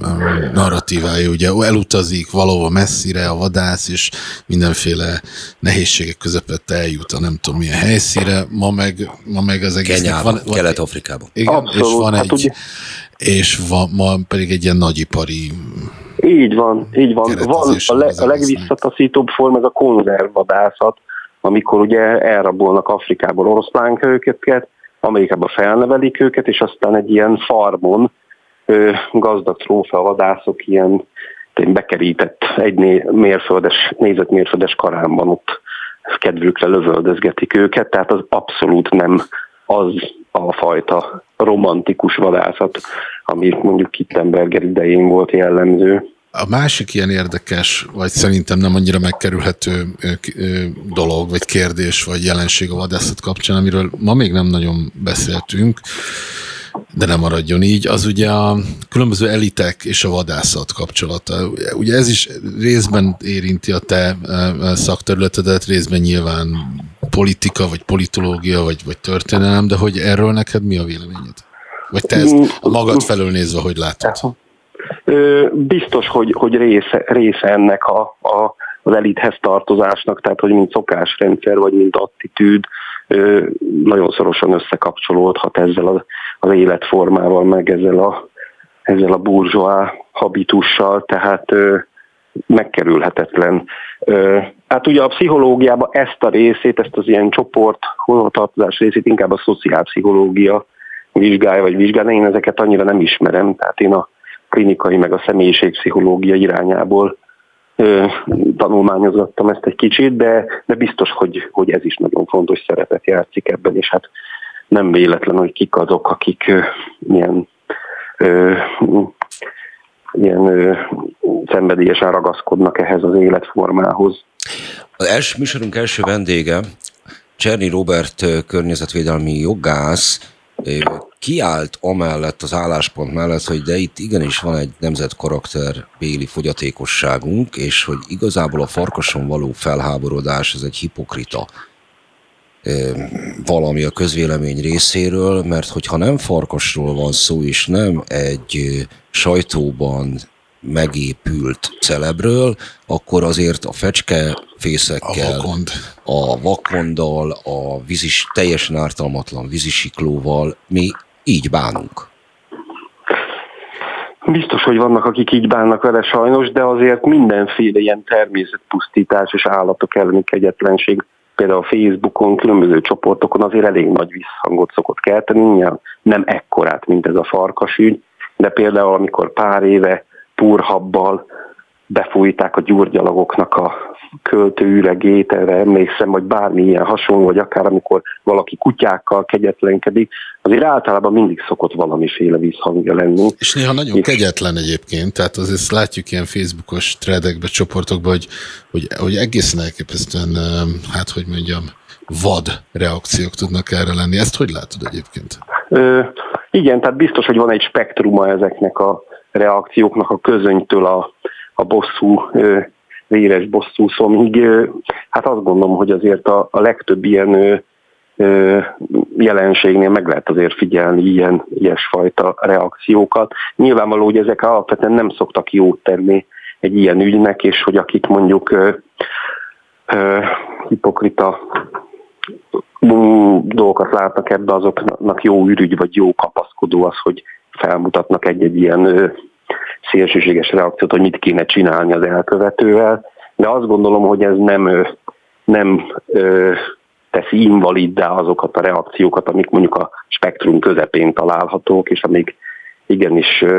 Speaker 2: ö, narratívája, ugye elutazik valahova messzire a vadász, és mindenféle nehézségek közepette eljut a nem tudom milyen helyszíre, ma meg, ma meg az egész...
Speaker 1: Kenyában, van, Kelet-Afrikában.
Speaker 2: Igen, Abszolút, és van hát egy, ugye... és van, ma pedig egy ilyen nagyipari
Speaker 6: így van, így van. Van a, le, a legvisszataszítóbb form ez a konzervvadászat, amikor ugye elrabolnak Afrikából oroszlánkőket, Amerikába felnevelik őket, és aztán egy ilyen farmon ö, gazdag vadászok ilyen bekerített egy mérföldes, mérföldes karámban ott kedvükre lövöldözgetik őket, tehát az abszolút nem az a fajta romantikus vadászat, ami mondjuk Kittenberger idején volt jellemző.
Speaker 2: A másik ilyen érdekes, vagy szerintem nem annyira megkerülhető dolog, vagy kérdés, vagy jelenség a vadászat kapcsán, amiről ma még nem nagyon beszéltünk, de nem maradjon így, az ugye a különböző elitek és a vadászat kapcsolata. Ugye ez is részben érinti a te szakterületedet, részben nyilván politika, vagy politológia, vagy, vagy történelem, de hogy erről neked mi a véleményed? Vagy te ezt a magad felől nézve, hogy látod?
Speaker 6: Biztos, hogy, hogy része, része ennek a, a, az elithez tartozásnak, tehát hogy mint szokásrendszer, vagy mint attitűd, nagyon szorosan összekapcsolódhat ezzel az, az életformával, meg ezzel a, ezzel a burzsóá habitussal, tehát megkerülhetetlen. Hát ugye a pszichológiában ezt a részét, ezt az ilyen csoport tartozás részét inkább a szociálpszichológia vizsgálja, vagy vizsgálja. Én ezeket annyira nem ismerem, tehát én a klinikai meg a személyiségpszichológia irányából ö, tanulmányozgattam ezt egy kicsit, de, de biztos, hogy, hogy ez is nagyon fontos szerepet játszik ebben, és hát nem véletlen, hogy kik azok, akik ö, ilyen, ö, ilyen ö, szenvedélyesen ragaszkodnak ehhez az életformához.
Speaker 1: Az első műsorunk első vendége Cserny Robert környezetvédelmi jogász, kiállt amellett az álláspont mellett, hogy de itt igenis van egy nemzetkarakter béli fogyatékosságunk, és hogy igazából a farkason való felháborodás ez egy hipokrita valami a közvélemény részéről, mert hogyha nem farkasról van szó, és nem egy sajtóban megépült celebről, akkor azért a fecskefészekkel, a, vakond. a vakonddal, a vízis, teljesen ártalmatlan vízisiklóval mi így bánunk.
Speaker 6: Biztos, hogy vannak, akik így bánnak vele sajnos, de azért mindenféle ilyen természetpusztítás és állatok elleni kegyetlenség, például a Facebookon, különböző csoportokon azért elég nagy visszhangot szokott kelteni, nem ekkorát, mint ez a farkas ügy, de például amikor pár éve purhabbal befújták a gyurgyalagoknak a költő üregét, erre emlékszem, vagy bármilyen hasonló, vagy akár amikor valaki kutyákkal kegyetlenkedik, azért általában mindig szokott valamiféle vízhangja lenni.
Speaker 2: És néha nagyon és... kegyetlen egyébként, tehát azért látjuk ilyen Facebookos threadekbe, csoportokban, hogy, hogy, hogy egészen elképesztően, hát hogy mondjam, vad reakciók tudnak erre lenni. Ezt hogy látod egyébként?
Speaker 6: Ö, igen, tehát biztos, hogy van egy spektruma ezeknek a reakcióknak a közönytől a, a bosszú, véres bosszú szomig. Hát azt gondolom, hogy azért a, a legtöbb ilyen jelenségnél meg lehet azért figyelni ilyen, ilyesfajta reakciókat. Nyilvánvaló, hogy ezek alapvetően nem szoktak jót tenni egy ilyen ügynek, és hogy akik mondjuk ö, ö, hipokrita dolgokat látnak ebbe, azoknak jó ürügy vagy jó kapaszkodó az, hogy felmutatnak egy-egy ilyen szélsőséges reakciót, hogy mit kéne csinálni az elkövetővel, de azt gondolom, hogy ez nem, nem ö, teszi invaliddá azokat a reakciókat, amik mondjuk a spektrum közepén találhatók, és amik igenis ö,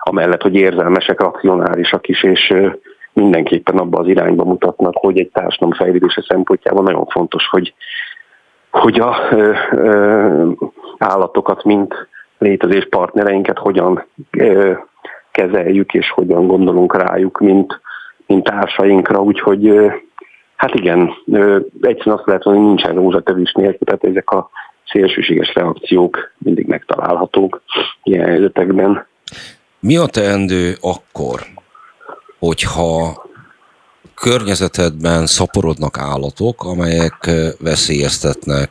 Speaker 6: amellett, hogy érzelmesek, racionálisak is, és mindenképpen abba az irányba mutatnak, hogy egy társadalom fejlődése szempontjában nagyon fontos, hogy hogy a ö, ö, állatokat, mint létezés partnereinket hogyan kezeljük, és hogyan gondolunk rájuk, mint, mint társainkra, úgyhogy hát igen, egyszerűen azt lehet mondani, hogy nincsen rózsatevés nélkül, tehát ezek a szélsőséges reakciók mindig megtalálhatók ilyen helyzetekben.
Speaker 1: Mi a teendő akkor, hogyha környezetedben szaporodnak állatok, amelyek veszélyeztetnek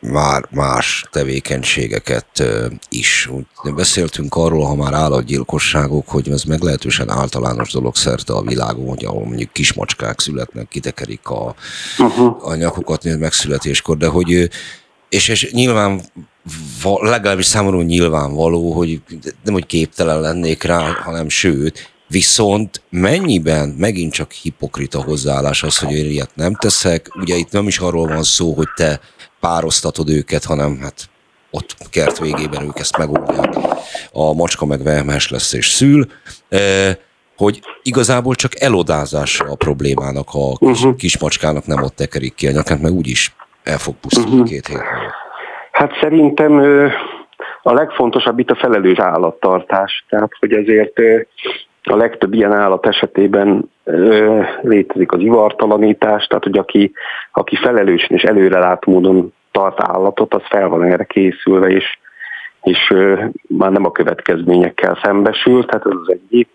Speaker 1: már más tevékenységeket is. Úgy beszéltünk arról, ha már állatgyilkosságok, hogy ez meglehetősen általános dolog szerte a világon, hogy ahol mondjuk kismacskák születnek, kitekerik a, uh-huh. a nyakukat megszületéskor, de hogy és, és nyilván legalábbis számomra nyilvánvaló, hogy nem, hogy képtelen lennék rá, hanem sőt, Viszont mennyiben megint csak hipokrita hozzáállás az, hogy én ilyet nem teszek. Ugye itt nem is arról van szó, hogy te pároztatod őket, hanem hát ott kert végében ők ezt megoldják. A macska meg vehemes lesz és szül. E, hogy igazából csak elodázása a problémának, a kis, uh-huh. kismacskának nem ott tekerik ki a nyakát, meg úgyis el fog pusztulni uh-huh. két hét
Speaker 6: Hát szerintem a legfontosabb itt a felelős állattartás. Tehát, hogy ezért a legtöbb ilyen állat esetében ö, létezik az ivartalanítás, tehát hogy aki, aki felelősen és előrelát módon tart állatot, az fel van erre készülve, és, és már nem a következményekkel szembesül, tehát ez az egyik.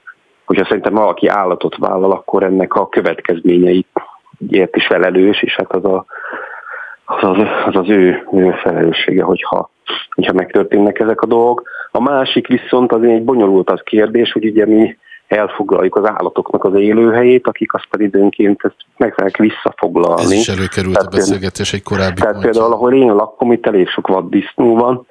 Speaker 6: Hogyha szerintem valaki állatot vállal, akkor ennek a következményeit ért is felelős, és hát az a, az, az, az, az ő, ő felelőssége, hogyha, hogyha megtörténnek ezek a dolgok. A másik viszont azért egy bonyolult az kérdés, hogy ugye mi elfoglaljuk az állatoknak az élőhelyét, akik azt pedig időnként ezt meg fogják visszafoglalni. Ez
Speaker 2: is előkerült tehát, a beszélgetés egy korábbi
Speaker 6: Tehát pontja. például, ahol én lakom, itt elég sok vaddisznó van,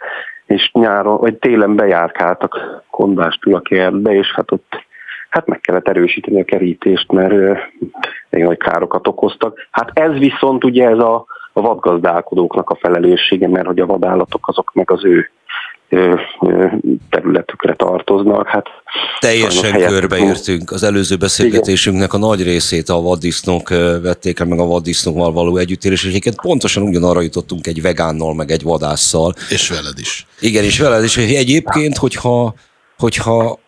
Speaker 6: és nyáron, vagy télen bejárkáltak kondástól a kertbe, és hát ott hát meg kellett erősíteni a kerítést, mert nagyon nagy károkat okoztak. Hát ez viszont ugye ez a, a vadgazdálkodóknak a felelőssége, mert hogy a vadállatok azok meg az ő területükre tartoznak. Hát
Speaker 1: Teljesen körbeértünk. Az előző beszélgetésünknek a nagy részét a vaddisznók vették el, meg a vaddisznókmal való együttélés, és egyébként pontosan ugyanarra jutottunk egy vegánnal, meg egy vadásszal.
Speaker 2: És veled is.
Speaker 1: Igen, és veled is. Egyébként, hogyha, hogyha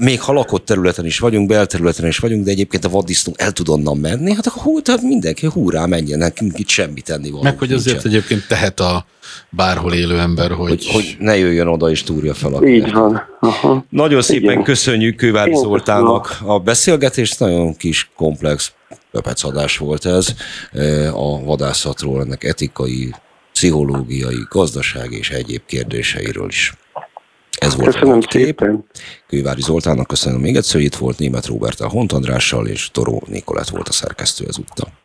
Speaker 1: még ha lakott területen is vagyunk, belterületen is vagyunk, de egyébként a vaddisznó el tud onnan menni, hát akkor hú, tehát mindenki húrá menjen, nekünk itt semmit tenni
Speaker 2: való. Meg hogy azért nincsen. egyébként tehet a bárhol élő ember, hogy...
Speaker 1: hogy... Hogy ne jöjjön oda és túrja fel a
Speaker 6: Így van. Aha.
Speaker 1: Nagyon szépen Igen. köszönjük Kővári Zoltánnak a beszélgetést, nagyon kis komplex pepecadás volt ez e, a vadászatról, ennek etikai, pszichológiai, gazdasági és egyéb kérdéseiről is. Ez volt
Speaker 6: Köszönöm a kép.
Speaker 1: Kővári Zoltánnak köszönöm még egyszer, itt volt Német Robert a Hont Andrással, és Toró Nikolett volt a szerkesztő ezúttal.